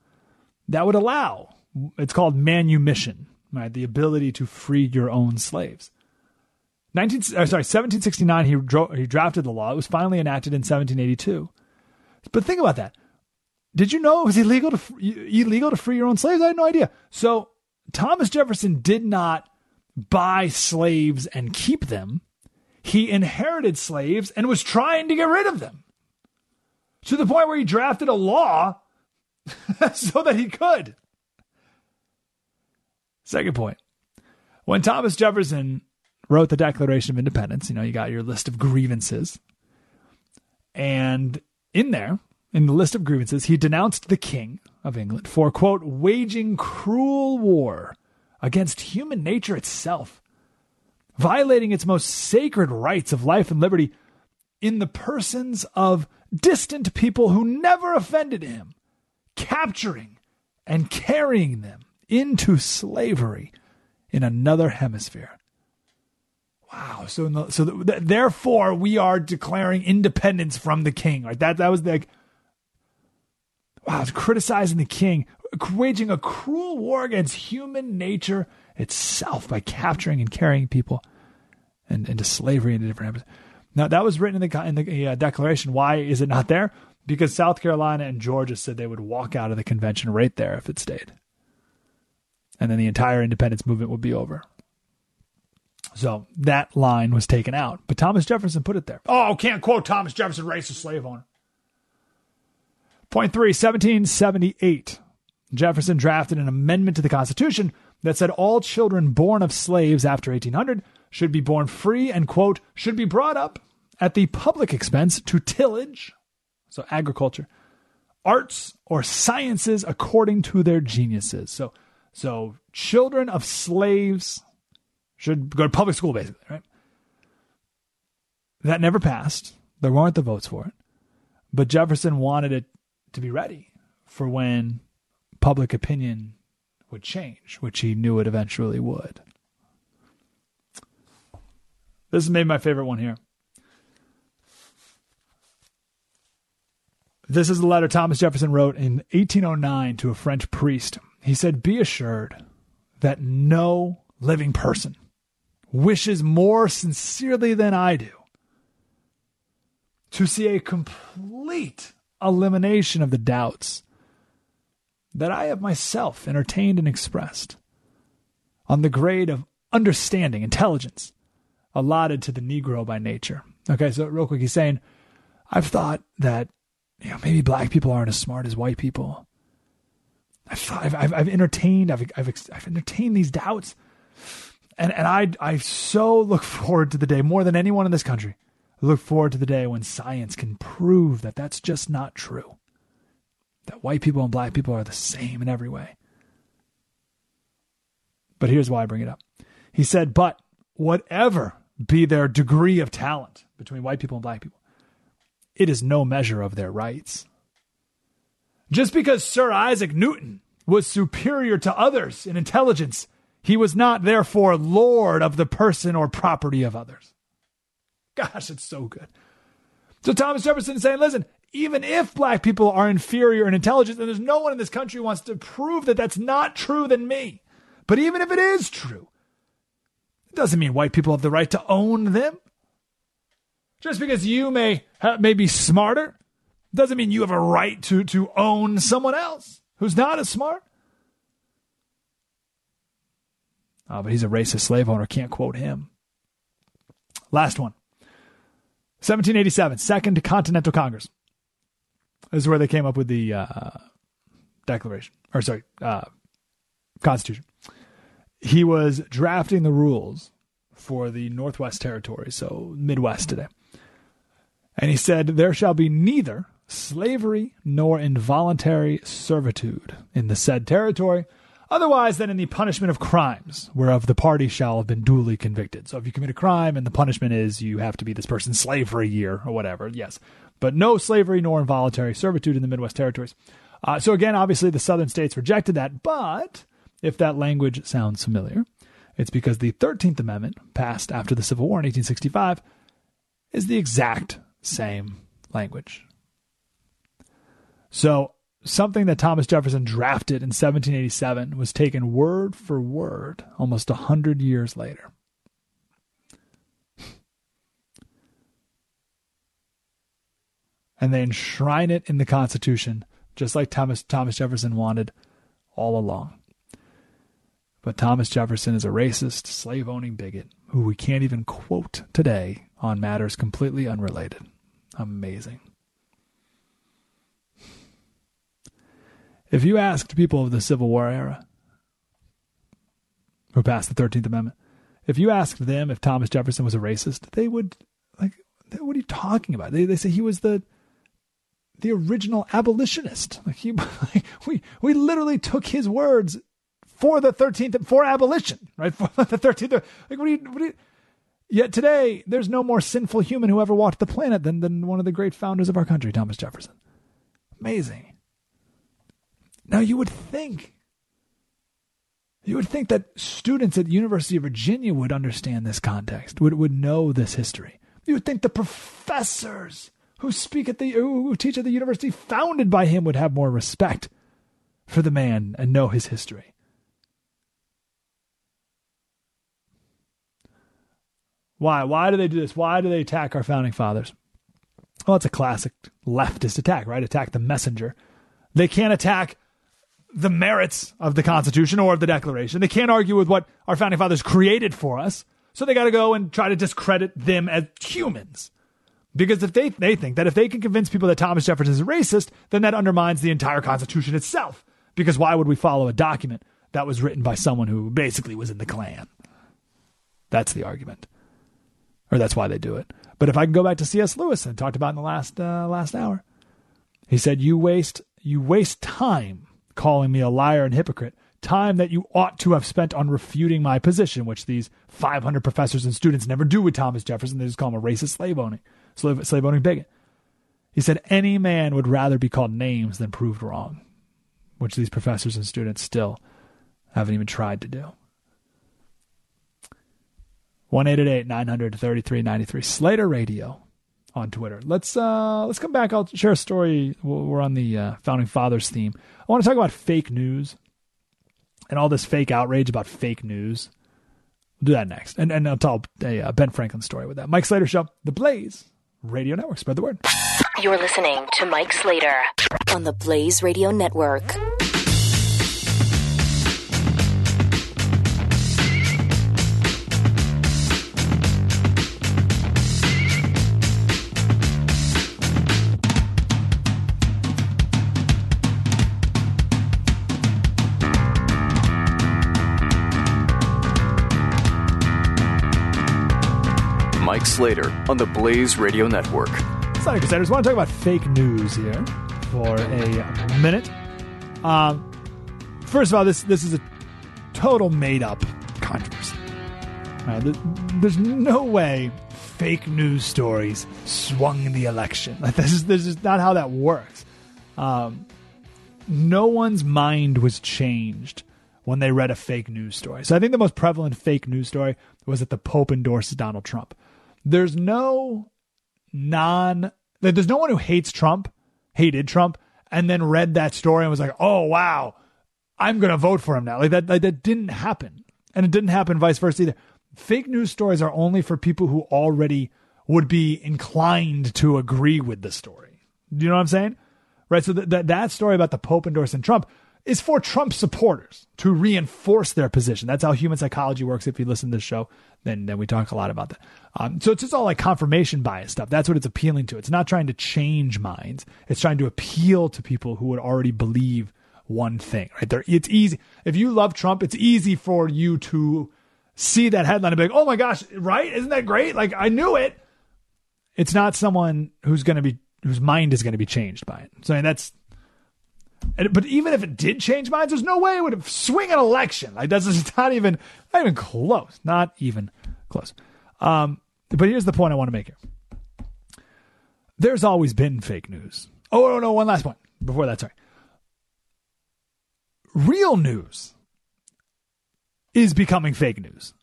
Speaker 3: that would allow, it's called manumission, right? The ability to free your own slaves. 19, uh, sorry, 1769, he, dro- he drafted the law. It was finally enacted in 1782. But think about that. Did you know it was illegal to illegal to free your own slaves? I had no idea. So Thomas Jefferson did not buy slaves and keep them. He inherited slaves and was trying to get rid of them. To the point where he drafted a law so that he could. Second point. When Thomas Jefferson wrote the Declaration of Independence, you know, you got your list of grievances. And in there, in the list of grievances, he denounced the King of England for, quote, waging cruel war against human nature itself, violating its most sacred rights of life and liberty in the persons of distant people who never offended him, capturing and carrying them into slavery in another hemisphere. Wow. So, the, so the, therefore, we are declaring independence from the king. Right. That that was like, wow, criticizing the king, waging a cruel war against human nature itself by capturing and carrying people and, into slavery into different areas. Now, that was written in the, in the uh, Declaration. Why is it not there? Because South Carolina and Georgia said they would walk out of the convention right there if it stayed. And then the entire independence movement would be over. So that line was taken out. But Thomas Jefferson put it there. Oh, can't quote Thomas Jefferson, racist slave owner. Point three, 1778. Jefferson drafted an amendment to the Constitution that said all children born of slaves after 1800 should be born free and, quote, should be brought up at the public expense to tillage, so agriculture, arts or sciences according to their geniuses. So, so children of slaves should go to public school, basically, right? That never passed. There weren't the votes for it. But Jefferson wanted it to be ready for when public opinion would change, which he knew it eventually would. This is maybe my favorite one here. This is the letter Thomas Jefferson wrote in 1809 to a French priest. He said, Be assured that no living person wishes more sincerely than I do to see a complete elimination of the doubts that I have myself entertained and expressed on the grade of understanding, intelligence allotted to the Negro by nature. Okay, so real quick, he's saying, I've thought that you know maybe black people aren't as smart as white people. I've thought, I've, I've, I've entertained, I've, I've, I've entertained these doubts, and and I I so look forward to the day more than anyone in this country I look forward to the day when science can prove that that's just not true. That white people and black people are the same in every way. But here's why I bring it up. He said, but whatever be their degree of talent between white people and black people, it is no measure of their rights. Just because Sir Isaac Newton was superior to others in intelligence, he was not therefore lord of the person or property of others. Gosh, it's so good. So Thomas Jefferson is saying, listen, even if black people are inferior in intelligence, and there's no one in this country who wants to prove that that's not true than me. But even if it is true, doesn't mean white people have the right to own them. Just because you may may be smarter doesn't mean you have a right to to own someone else who's not as smart. Oh, but he's a racist slave owner. Can't quote him. Last one. 1787, Second Continental Congress. This is where they came up with the uh, Declaration, or sorry, uh, Constitution. He was drafting the rules for the Northwest Territory, so Midwest today. And he said, There shall be neither slavery nor involuntary servitude in the said territory otherwise than in the punishment of crimes, whereof the party shall have been duly convicted. So if you commit a crime and the punishment is you have to be this person's slave for a year or whatever, yes. But no slavery nor involuntary servitude in the Midwest territories. Uh, so again, obviously the southern states rejected that, but if that language sounds familiar, it's because the 13th Amendment, passed after the Civil War in 1865, is the exact same language. So, something that Thomas Jefferson drafted in 1787 was taken word for word almost a hundred years later. And they enshrine it in the Constitution, just like Thomas Thomas Jefferson wanted all along. But Thomas Jefferson is a racist, slave owning bigot who we can't even quote today on matters completely unrelated. Amazing. If you asked people of the Civil War era who passed the 13th Amendment, if you asked them if Thomas Jefferson was a racist, they would, like, what are you talking about? They, they say he was the the original abolitionist. Like he, like we, we literally took his words for the 13th, for abolition, right? For the 13th. Like, what you, what you, Yet today, there's no more sinful human who ever walked the planet than, than one of the great founders of our country, Thomas Jefferson. Amazing. Now, you would think, you would think that students at the University of Virginia would understand this context, would, would know this history. You would think the professors who speak at the, who teach at the university founded by him would have more respect for the man and know his history. Why? Why do they do this? Why do they attack our founding fathers? Well, it's a classic leftist attack, right? Attack the messenger. They can't attack the merits of the Constitution or of the Declaration. They can't argue with what our founding fathers created for us. So they got to go and try to discredit them as humans. Because if they, they think that if they can convince people that Thomas Jefferson is a racist, then that undermines the entire Constitution itself. Because why would we follow a document that was written by someone who basically was in the Klan? That's the argument or that's why they do it. But if I can go back to C.S. Lewis and talked about in the last uh, last hour, he said, "You waste you waste time calling me a liar and hypocrite, time that you ought to have spent on refuting my position, which these 500 professors and students never do with Thomas Jefferson. They just call him a racist slave owning slave, slave owning bigot." He said, "Any man would rather be called names than proved wrong," which these professors and students still haven't even tried to do. 1-888-933-93 Slater Radio on Twitter. Let's uh let's come back. I'll share a story. We're on the uh, founding fathers theme. I want to talk about fake news and all this fake outrage about fake news. We'll do that next, and and I'll tell a uh, Ben Franklin story with that. Mike Slater Show, The Blaze Radio Network. Spread the word.
Speaker 4: You're listening to Mike Slater on the Blaze Radio Network.
Speaker 2: Mike Slater on the Blaze Radio Network.
Speaker 3: Sunny Crusaders, I want to talk about fake news here for a minute. Um, first of all, this this is a total made up controversy. Right, there's no way fake news stories swung the election. Like this is this is not how that works. Um, no one's mind was changed when they read a fake news story. So I think the most prevalent fake news story was that the Pope endorses Donald Trump there's no non there's no one who hates Trump, hated Trump, and then read that story and was like, "Oh wow, I'm to vote for him now." Like that, like that didn't happen, and it didn't happen vice versa either. Fake news stories are only for people who already would be inclined to agree with the story. Do you know what I'm saying? Right. So that that story about the Pope endorsing Trump is for Trump supporters to reinforce their position. That's how human psychology works. If you listen to this show, then then we talk a lot about that. Um, so it's just all like confirmation bias stuff. That's what it's appealing to. It's not trying to change minds. It's trying to appeal to people who would already believe one thing. Right there, it's easy. If you love Trump, it's easy for you to see that headline and be like, "Oh my gosh, right? Isn't that great? Like I knew it." It's not someone who's going to be whose mind is going to be changed by it. So that's but even if it did change minds, there's no way it would swing an election. Like that's just not even not even close. Not even close. Um, but here's the point I want to make here. There's always been fake news. Oh no, no, one last point before that. Sorry. Real news is becoming fake news,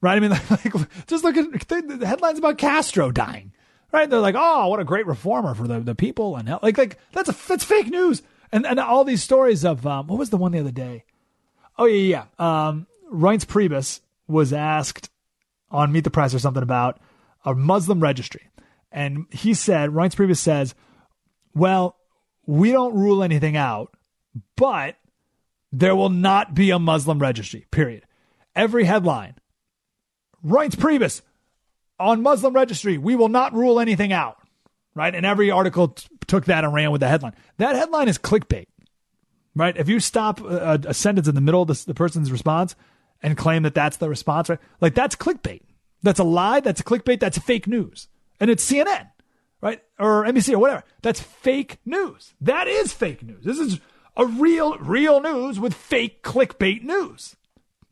Speaker 3: right? I mean, like, just look at the headlines about Castro dying right? They're like, oh, what a great reformer for the, the people and like like that's a that's fake news. And and all these stories of um, what was the one the other day? Oh yeah yeah. Um, Reince Priebus was asked on Meet the Press or something about a Muslim registry, and he said Reince Priebus says, well, we don't rule anything out, but there will not be a Muslim registry. Period. Every headline. Reince Priebus on Muslim registry. We will not rule anything out. Right. And every article t- took that and ran with the headline. That headline is clickbait. Right. If you stop a, a sentence in the middle of the, the person's response and claim that that's the response, right? Like that's clickbait. That's a lie. That's a clickbait. That's fake news. And it's CNN, right? Or NBC or whatever. That's fake news. That is fake news. This is a real, real news with fake clickbait news.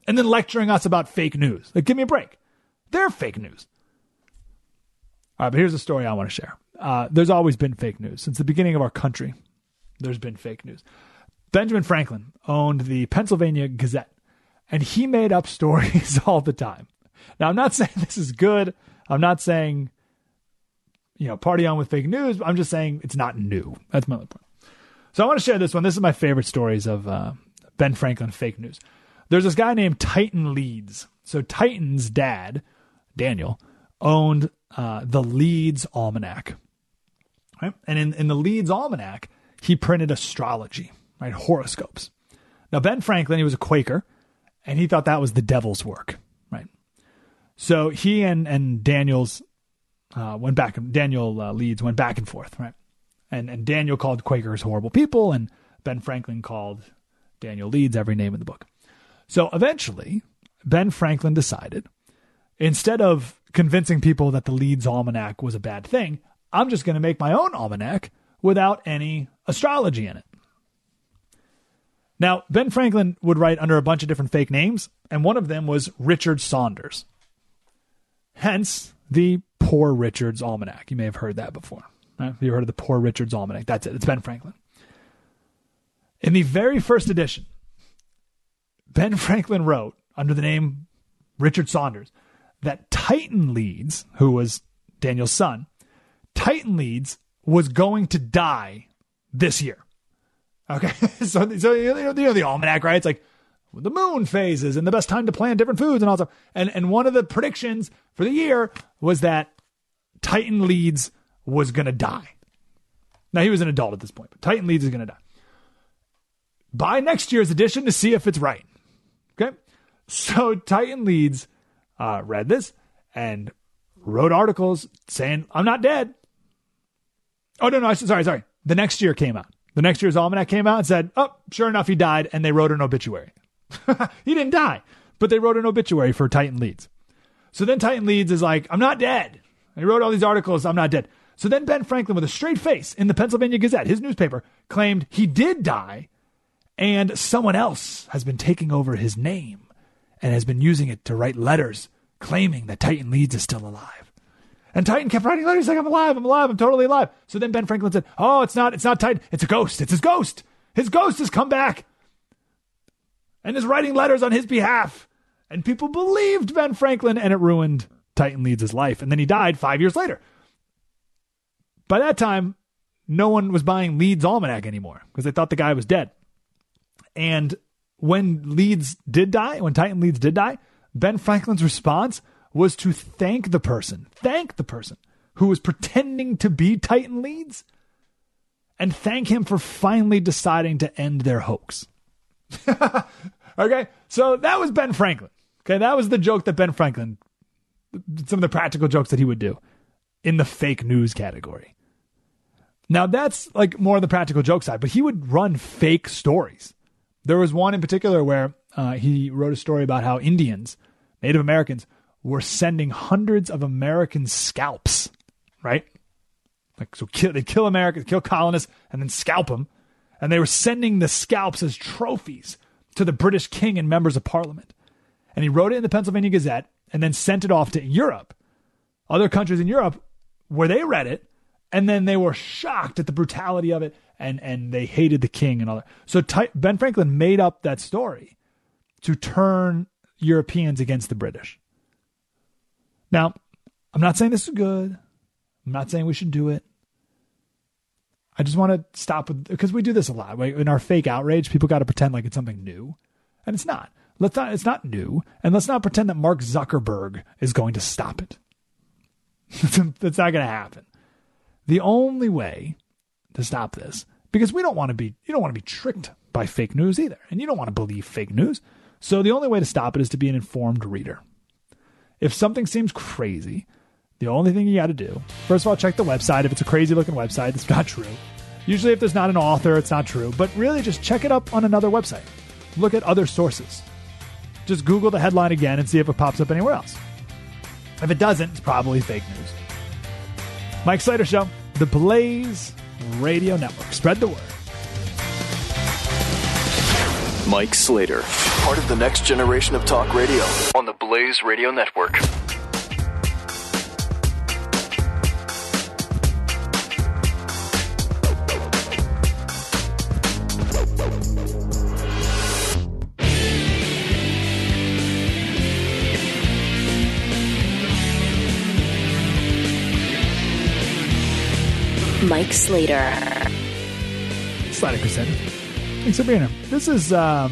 Speaker 3: And then lecturing us about fake news. Like, give me a break. They're fake news. All right, but here's a story I want to share. Uh, there's always been fake news. Since the beginning of our country, there's been fake news. Benjamin Franklin owned the Pennsylvania Gazette, and he made up stories all the time. Now, I'm not saying this is good. I'm not saying, you know, party on with fake news. I'm just saying it's not new. That's my point. So I want to share this one. This is my favorite stories of uh, Ben Franklin fake news. There's this guy named Titan Leeds. So Titan's dad, Daniel, owned uh, the Leeds Almanac. Right? And in, in the Leeds Almanac, he printed astrology, right? Horoscopes. Now, Ben Franklin, he was a Quaker, and he thought that was the devil's work, right? So he and, and Daniel's uh, went back, Daniel uh, Leeds went back and forth, right? And and Daniel called Quakers horrible people, and Ben Franklin called Daniel Leeds every name in the book. So eventually, Ben Franklin decided instead of convincing people that the Leeds Almanac was a bad thing, I'm just going to make my own almanac without any astrology in it. Now, Ben Franklin would write under a bunch of different fake names, and one of them was Richard Saunders. Hence, the Poor Richard's Almanac. You may have heard that before. Right? You heard of the Poor Richard's Almanac? That's it. It's Ben Franklin. In the very first edition, Ben Franklin wrote under the name Richard Saunders that Titan Leeds, who was Daniel's son, Titan Leeds was going to die this year. Okay, so so you know, you know the almanac, right? It's like the moon phases and the best time to plant different foods and all that. And and one of the predictions for the year was that Titan Leeds was to die. Now, he was an adult at this point, but Titan Leeds is to die. Buy next year's edition to see if it's right. Okay. So Titan Leeds uh, read this and wrote articles saying, I'm not dead. Oh, no, no. Sorry, sorry. The next year came out. The next year's almanac came out and said, oh, sure enough, he died. And they wrote an obituary. he didn't die, but they wrote an obituary for Titan Leeds. So then Titan Leeds is like, I'm not dead. He wrote all these articles. I'm not dead. So then Ben Franklin, with a straight face in the Pennsylvania Gazette, his newspaper, claimed he did die and someone else has been taking over his name and has been using it to write letters claiming that Titan Leeds is still alive. And Titan kept writing letters like, I'm alive, I'm alive, I'm totally alive. So then Ben Franklin said, Oh, it's not, it's not Titan, it's a ghost, it's his ghost. His ghost has come back and is writing letters on his behalf. And people believed Ben Franklin and it ruined Titan Leeds' life. And then he died five years later. By that time, no one was buying Leeds Almanac anymore because they thought the guy was dead. And when Leeds did die, when Titan Leeds did die, Ben Franklin's response was to thank the person, thank the person who was pretending to be Titan Leeds, and thank him for finally deciding to end their hoax. okay, so that was Ben Franklin. Okay, that was the joke that Ben Franklin, some of the practical jokes that he would do in the fake news category. Now that's like more of the practical joke side, but he would run fake stories. There was one in particular where uh, he wrote a story about how Indians, Native Americans, were sending hundreds of American scalps, right? Like so, kill, they kill Americans, kill colonists, and then scalp them, and they were sending the scalps as trophies to the British king and members of Parliament. And he wrote it in the Pennsylvania Gazette, and then sent it off to Europe, other countries in Europe, where they read it and then they were shocked at the brutality of it and and they hated the king and all that. So Ty- Ben Franklin made up that story to turn Europeans against the British. Now, I'm not saying this is good. I'm not saying we should do it. I just want to stop with because we do this a lot. In our fake outrage, people got to pretend like it's something new, and it's not. Let's not. It's not new, and let's not pretend that Mark Zuckerberg is going to stop it. That's not going to happen. The only way to stop this, because we don't want to be, you don't want to be tricked by fake news either, and you don't want to believe fake news. So the only way to stop it is to be an informed reader. If something seems crazy, the only thing you got to do, first of all, check the website. If it's a crazy looking website, it's not true. Usually, if there's not an author, it's not true. But really, just check it up on another website. Look at other sources. Just Google the headline again and see if it pops up anywhere else. If it doesn't, it's probably fake news. Mike Slater Show, the Blaze Radio Network. Spread the word.
Speaker 2: Mike Slater, part of the next generation of talk radio on the Blaze Radio Network.
Speaker 4: Mike Slater.
Speaker 3: Slater Crusader. Thanks for being here. This is uh,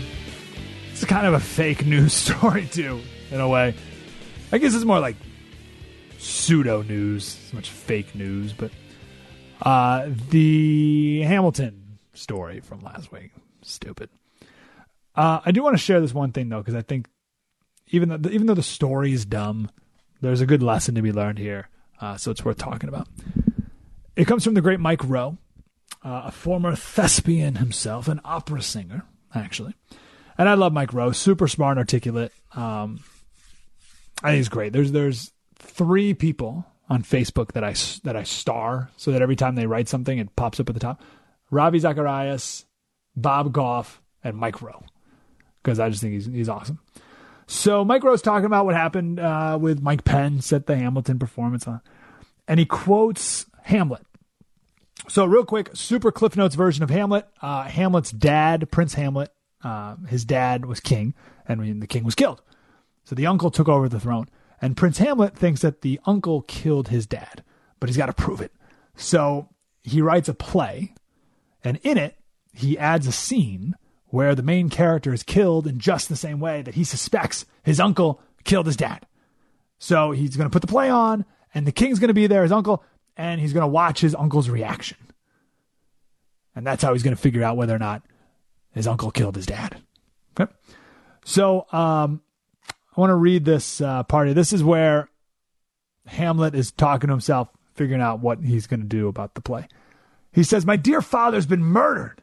Speaker 3: is kind of a fake news story too, in a way. I guess it's more like pseudo news, much fake news, but uh, the Hamilton story from last week, stupid. Uh, I do want to share this one thing though, because I think even though even though the story is dumb, there's a good lesson to be learned here, uh, so it's worth talking about. It comes from the great Mike Rowe, uh, a former thespian himself, an opera singer, actually. And I love Mike Rowe, super smart and articulate. Um, I think he's great. There's there's three people on Facebook that I that I star so that every time they write something, it pops up at the top. Ravi Zacharias, Bob Goff, and Mike Rowe, because I just think he's he's awesome. So Mike Rowe's talking about what happened uh, with Mike Pence at the Hamilton performance, uh, and he quotes Hamlet. So, real quick, super Cliff Notes version of Hamlet. Uh, Hamlet's dad, Prince Hamlet, uh, his dad was king, and the king was killed. So the uncle took over the throne, and Prince Hamlet thinks that the uncle killed his dad, but he's got to prove it. So he writes a play, and in it, he adds a scene where the main character is killed in just the same way that he suspects his uncle killed his dad. So he's going to put the play on, and the king's going to be there, his uncle, and he's going to watch his uncle's reaction. And that's how he's going to figure out whether or not his uncle killed his dad. Okay. So um, I want to read this uh, part. This is where Hamlet is talking to himself, figuring out what he's going to do about the play. He says, My dear father's been murdered,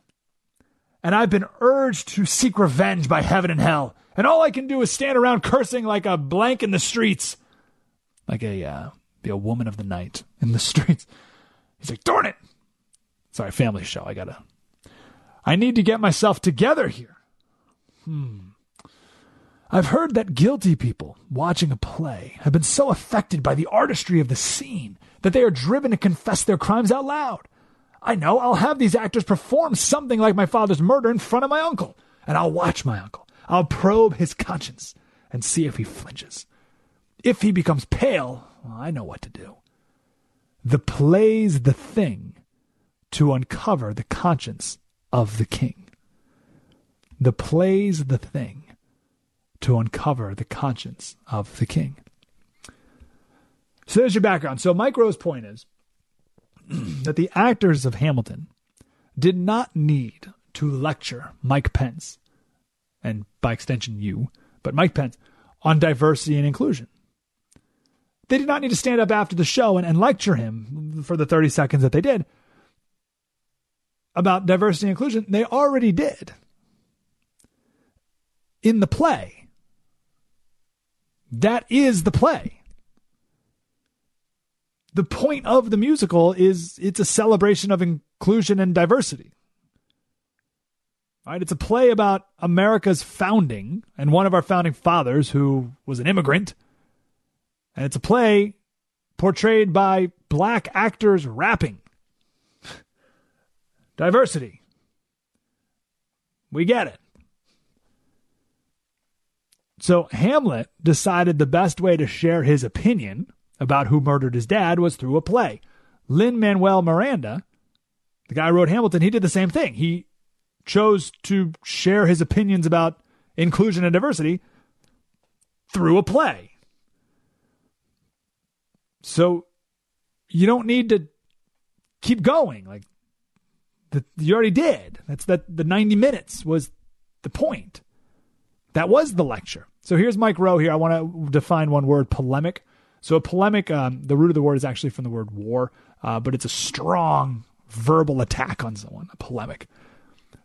Speaker 3: and I've been urged to seek revenge by heaven and hell. And all I can do is stand around cursing like a blank in the streets, like a uh, be a woman of the night in the streets. He's like, darn it. Sorry, family show. I gotta. I need to get myself together here. Hmm. I've heard that guilty people watching a play have been so affected by the artistry of the scene that they are driven to confess their crimes out loud. I know I'll have these actors perform something like my father's murder in front of my uncle, and I'll watch my uncle. I'll probe his conscience and see if he flinches. If he becomes pale, well, I know what to do. The play's the thing to uncover the conscience of the king. The play's the thing to uncover the conscience of the king. So there's your background. So Mike Rowe's point is that the actors of Hamilton did not need to lecture Mike Pence, and by extension you, but Mike Pence, on diversity and inclusion. They did not need to stand up after the show and, and lecture him for the 30 seconds that they did about diversity and inclusion. They already did in the play. That is the play. The point of the musical is it's a celebration of inclusion and diversity. Right? It's a play about America's founding and one of our founding fathers who was an immigrant and it's a play portrayed by black actors rapping. Diversity. We get it. So Hamlet decided the best way to share his opinion about who murdered his dad was through a play. Lin Manuel Miranda, the guy who wrote Hamilton, he did the same thing. He chose to share his opinions about inclusion and diversity through a play. So you don't need to keep going. Like the, you already did. That's that the 90 minutes was the point. That was the lecture. So here's Mike Rowe here. I want to define one word polemic. So a polemic, um, the root of the word is actually from the word war, uh, but it's a strong verbal attack on someone, a polemic.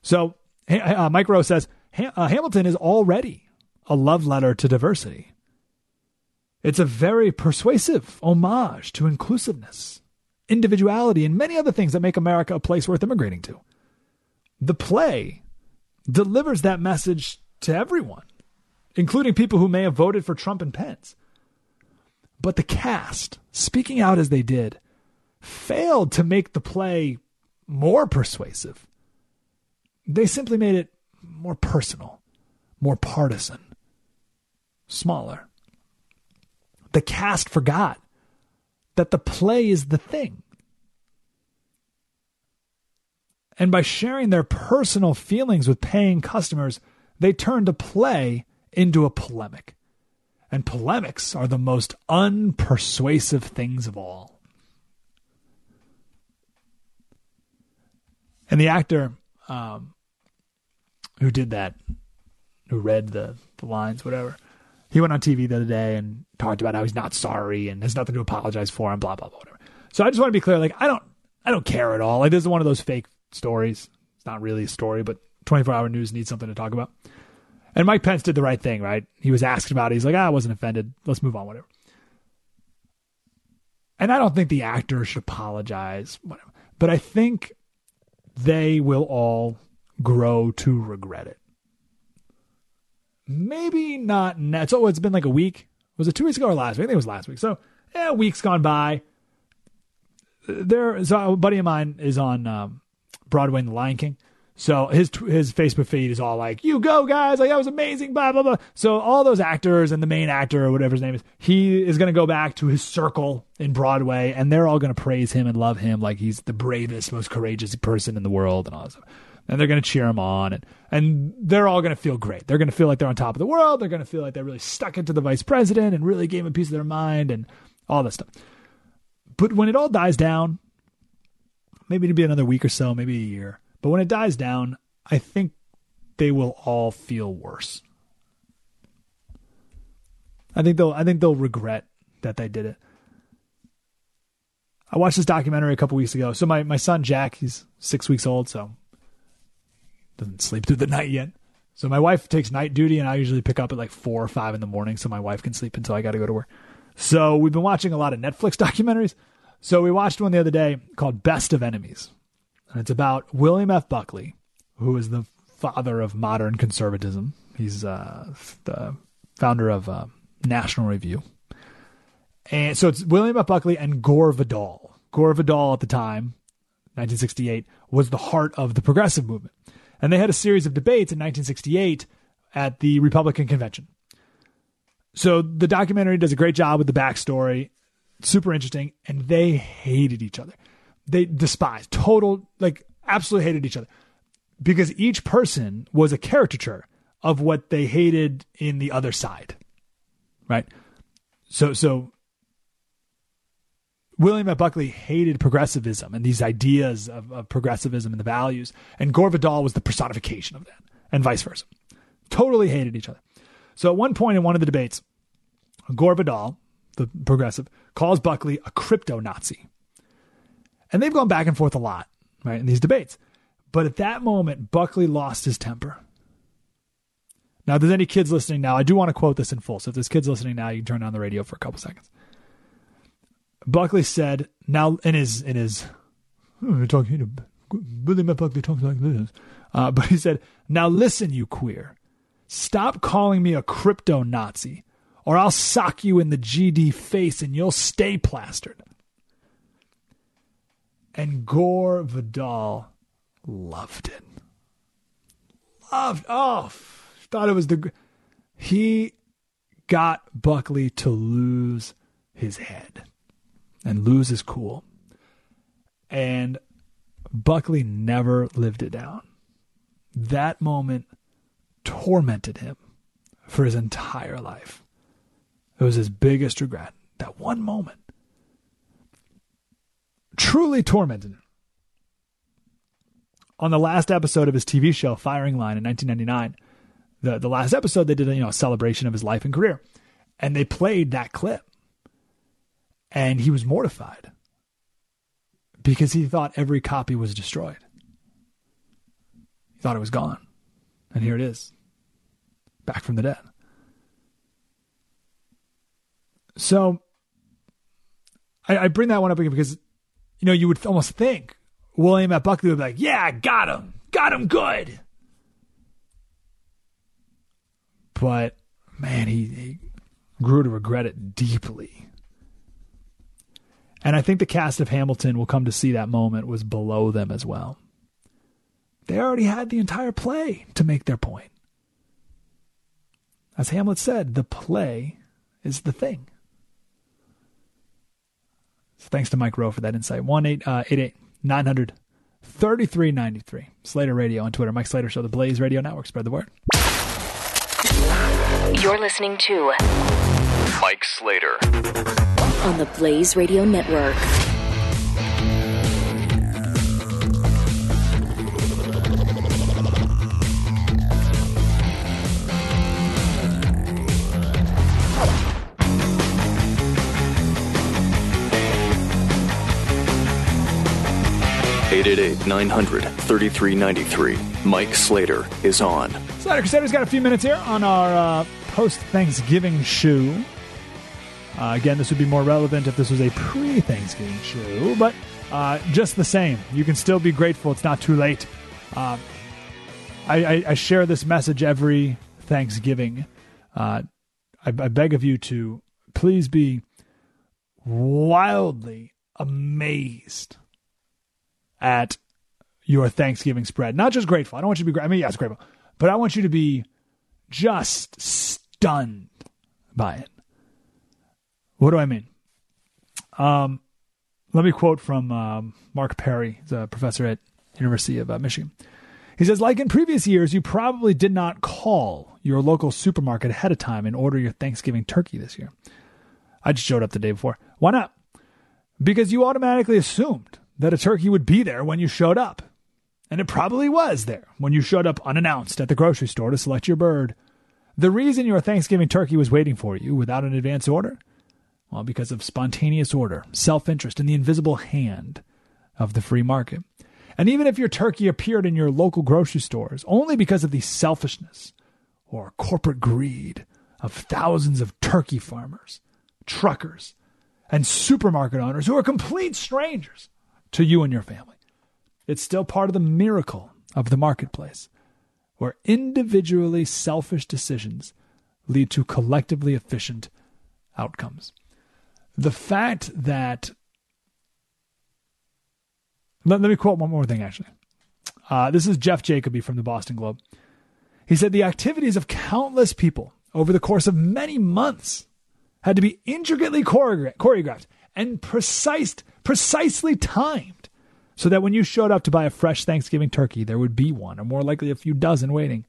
Speaker 3: So uh, Mike Rowe says uh, Hamilton is already a love letter to diversity. It's a very persuasive homage to inclusiveness, individuality, and many other things that make America a place worth immigrating to. The play delivers that message to everyone, including people who may have voted for Trump and Pence. But the cast, speaking out as they did, failed to make the play more persuasive. They simply made it more personal, more partisan, smaller the cast forgot that the play is the thing. And by sharing their personal feelings with paying customers, they turned a play into a polemic. And polemics are the most unpersuasive things of all. And the actor um, who did that, who read the, the lines, whatever, he went on TV the other day and talked about how he's not sorry and has nothing to apologize for and blah blah blah whatever. So I just want to be clear, like I don't I don't care at all. Like this is one of those fake stories. It's not really a story, but 24 hour news needs something to talk about. And Mike Pence did the right thing, right? He was asked about it. He's like, ah, I wasn't offended. Let's move on, whatever. And I don't think the actor should apologize, whatever. But I think they will all grow to regret it maybe not net. So it's been like a week. Was it two weeks ago or last week? I think it was last week. So yeah, weeks gone by. There, so a buddy of mine is on um, Broadway in The Lion King. So his his Facebook feed is all like, "You go, guys! Like that was amazing!" Blah blah blah. So all those actors and the main actor or whatever his name is, he is going to go back to his circle in Broadway, and they're all going to praise him and love him like he's the bravest, most courageous person in the world, and all that stuff and they're going to cheer him on and, and they're all going to feel great. They're going to feel like they're on top of the world. They're going to feel like they really stuck it to the vice president and really gave him a piece of their mind and all that stuff. But when it all dies down, maybe it'll be another week or so, maybe a year. But when it dies down, I think they will all feel worse. I think they'll I think they'll regret that they did it. I watched this documentary a couple weeks ago. So my, my son Jack, he's six weeks old, so doesn't sleep through the night yet. So my wife takes night duty, and I usually pick up at like four or five in the morning, so my wife can sleep until I got to go to work. So we've been watching a lot of Netflix documentaries. So we watched one the other day called Best of Enemies, and it's about William F. Buckley, who is the father of modern conservatism. He's uh, the founder of uh, National Review, and so it's William F. Buckley and Gore Vidal. Gore Vidal at the time, 1968, was the heart of the progressive movement. And they had a series of debates in 1968 at the Republican convention. So the documentary does a great job with the backstory, super interesting, and they hated each other. They despised, total, like absolutely hated each other because each person was a caricature of what they hated in the other side. Right? So so William F. Buckley hated progressivism and these ideas of, of progressivism and the values, and Gore Vidal was the personification of that, and vice versa. Totally hated each other. So at one point in one of the debates, Gore Vidal, the progressive, calls Buckley a crypto Nazi. And they've gone back and forth a lot, right, in these debates. But at that moment, Buckley lost his temper. Now, if there's any kids listening now, I do want to quote this in full. So if there's kids listening now, you can turn on the radio for a couple seconds. Buckley said, now in his in his oh, talking Billy Matt Buckley talks like this. Uh, but he said, Now listen, you queer. Stop calling me a crypto Nazi, or I'll sock you in the GD face and you'll stay plastered. And Gore Vidal loved it. Loved, oh, thought it was the. He got Buckley to lose his head and lose his cool. And Buckley never lived it down. That moment tormented him for his entire life. It was his biggest regret. That one moment truly tormented him. On the last episode of his TV show, Firing Line, in 1999, the, the last episode, they did a you know, celebration of his life and career. And they played that clip. And he was mortified because he thought every copy was destroyed. He thought it was gone. And here it is back from the dead. So I, I bring that one up because, you know, you would almost think William F. Buckley would be like, yeah, got him. Got him good. But man, he, he grew to regret it deeply. And I think the cast of Hamilton will come to see that moment was below them as well. They already had the entire play to make their point. As Hamlet said, the play is the thing. So thanks to Mike Rowe for that insight. 1 888 uh, 900 3393. Slater Radio on Twitter. Mike Slater Show, the Blaze Radio Network. Spread the word.
Speaker 4: You're listening to
Speaker 2: Mike Slater
Speaker 4: on the Blaze Radio Network.
Speaker 2: Eight eight eight nine hundred thirty three ninety three. Mike Slater is on.
Speaker 3: Slater has got a few minutes here on our uh, post Thanksgiving show. Uh, again, this would be more relevant if this was a pre Thanksgiving show, but uh, just the same, you can still be grateful. It's not too late. Uh, I, I, I, share this message every Thanksgiving. Uh, I, I beg of you to please be wildly amazed at your Thanksgiving spread. Not just grateful. I don't want you to be, grateful. I mean, yes, grateful, but I want you to be just stunned by it. What do I mean? Um, let me quote from um, Mark Perry, the professor at University of uh, Michigan. He says, like in previous years, you probably did not call your local supermarket ahead of time and order your Thanksgiving turkey this year. I just showed up the day before. Why not? Because you automatically assumed that a turkey would be there when you showed up. And it probably was there when you showed up unannounced at the grocery store to select your bird. The reason your Thanksgiving turkey was waiting for you without an advance order well, because of spontaneous order, self interest, and the invisible hand of the free market. And even if your turkey appeared in your local grocery stores only because of the selfishness or corporate greed of thousands of turkey farmers, truckers, and supermarket owners who are complete strangers to you and your family, it's still part of the miracle of the marketplace, where individually selfish decisions lead to collectively efficient outcomes the fact that let, let me quote one more thing actually. Uh, this is jeff jacoby from the boston globe. He said the activities of countless people over the course of many months had to be intricately choreographed, and precise, precisely timed so that when you showed up to buy a fresh thanksgiving turkey there would be one or more likely a few dozen waiting.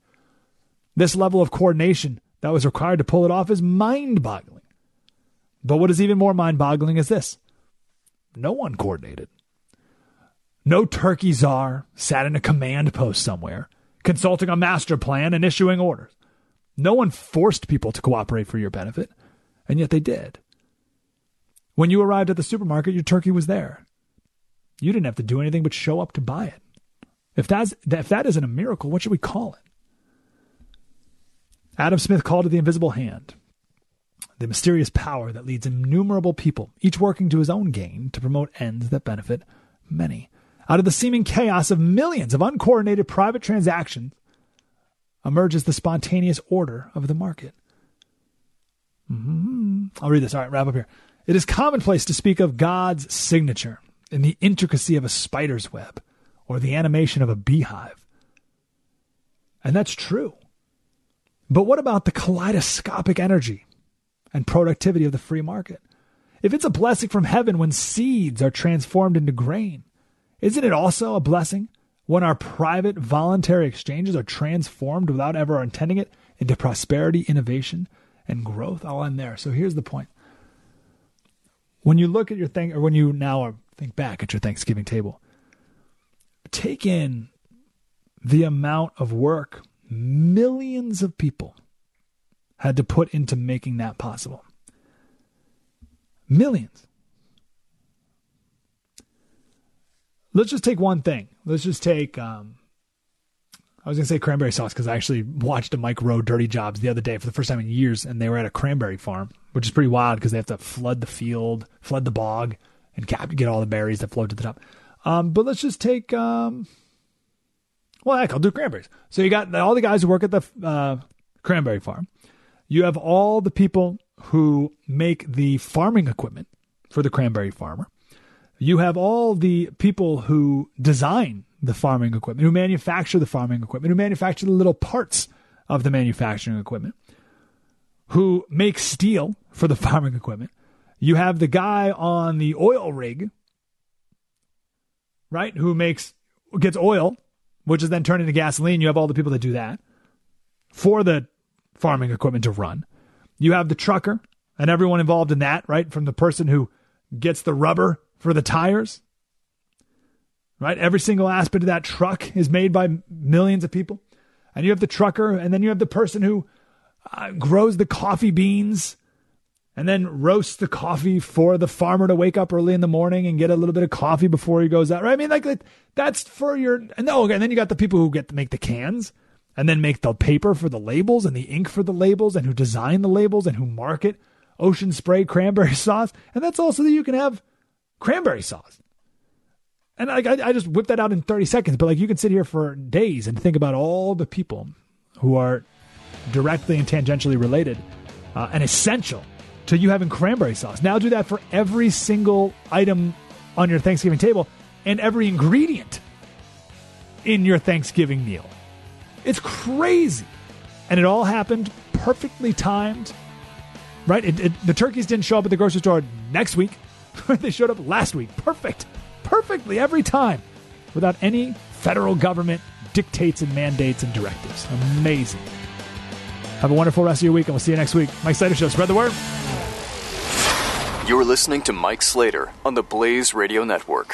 Speaker 3: This level of coordination that was required to pull it off is mind-boggling but what is even more mind boggling is this no one coordinated. No turkey czar sat in a command post somewhere, consulting a master plan and issuing orders. No one forced people to cooperate for your benefit, and yet they did. When you arrived at the supermarket, your turkey was there. You didn't have to do anything but show up to buy it. If that's if that isn't a miracle, what should we call it? Adam Smith called it the invisible hand the mysterious power that leads innumerable people, each working to his own gain, to promote ends that benefit many. Out of the seeming chaos of millions of uncoordinated private transactions emerges the spontaneous order of the market. Mm-hmm. I'll read this. All right, wrap up here. It is commonplace to speak of God's signature in the intricacy of a spider's web or the animation of a beehive. And that's true. But what about the kaleidoscopic energy and productivity of the free market. If it's a blessing from heaven when seeds are transformed into grain, Isn't it also a blessing when our private voluntary exchanges are transformed without ever intending it into prosperity, innovation, and growth? I'll end there. So here's the point. When you look at your thing, or when you now think back at your Thanksgiving table, take in the amount of work millions of people had to put into making that possible. Millions. Let's just take one thing. Let's just take. Um, I was going to say cranberry sauce because I actually watched a Mike Rowe Dirty Jobs the other day for the first time in years, and they were at a cranberry farm, which is pretty wild because they have to flood the field, flood the bog, and cap get all the berries that float to the top. Um, but let's just take. Um, well, heck, I'll do cranberries. So you got all the guys who work at the uh, cranberry farm. You have all the people who make the farming equipment for the cranberry farmer. You have all the people who design the farming equipment, who manufacture the farming equipment, who manufacture the little parts of the manufacturing equipment, who make steel for the farming equipment. You have the guy on the oil rig, right, who makes gets oil, which is then turned into gasoline. You have all the people that do that for the farming equipment to run. You have the trucker and everyone involved in that, right? From the person who gets the rubber for the tires, right? Every single aspect of that truck is made by millions of people. And you have the trucker, and then you have the person who uh, grows the coffee beans and then roasts the coffee for the farmer to wake up early in the morning and get a little bit of coffee before he goes out. Right? I mean, like that's for your. And oh, and then you got the people who get to make the cans and then make the paper for the labels and the ink for the labels and who design the labels and who market ocean spray cranberry sauce. And that's also that you can have cranberry sauce. And like I, I just whipped that out in 30 seconds, but like you can sit here for days and think about all the people who are directly and tangentially related uh, and essential to you having cranberry sauce. Now do that for every single item on your Thanksgiving table and every ingredient in your Thanksgiving meal. It's crazy. And it all happened perfectly timed. Right? It, it, the turkeys didn't show up at the grocery store next week. they showed up last week. Perfect. Perfectly every time without any federal government dictates and mandates and directives. Amazing. Have a wonderful rest of your week, and we'll see you next week. Mike Slater Show. Spread the word.
Speaker 2: You're listening to Mike Slater on the Blaze Radio Network.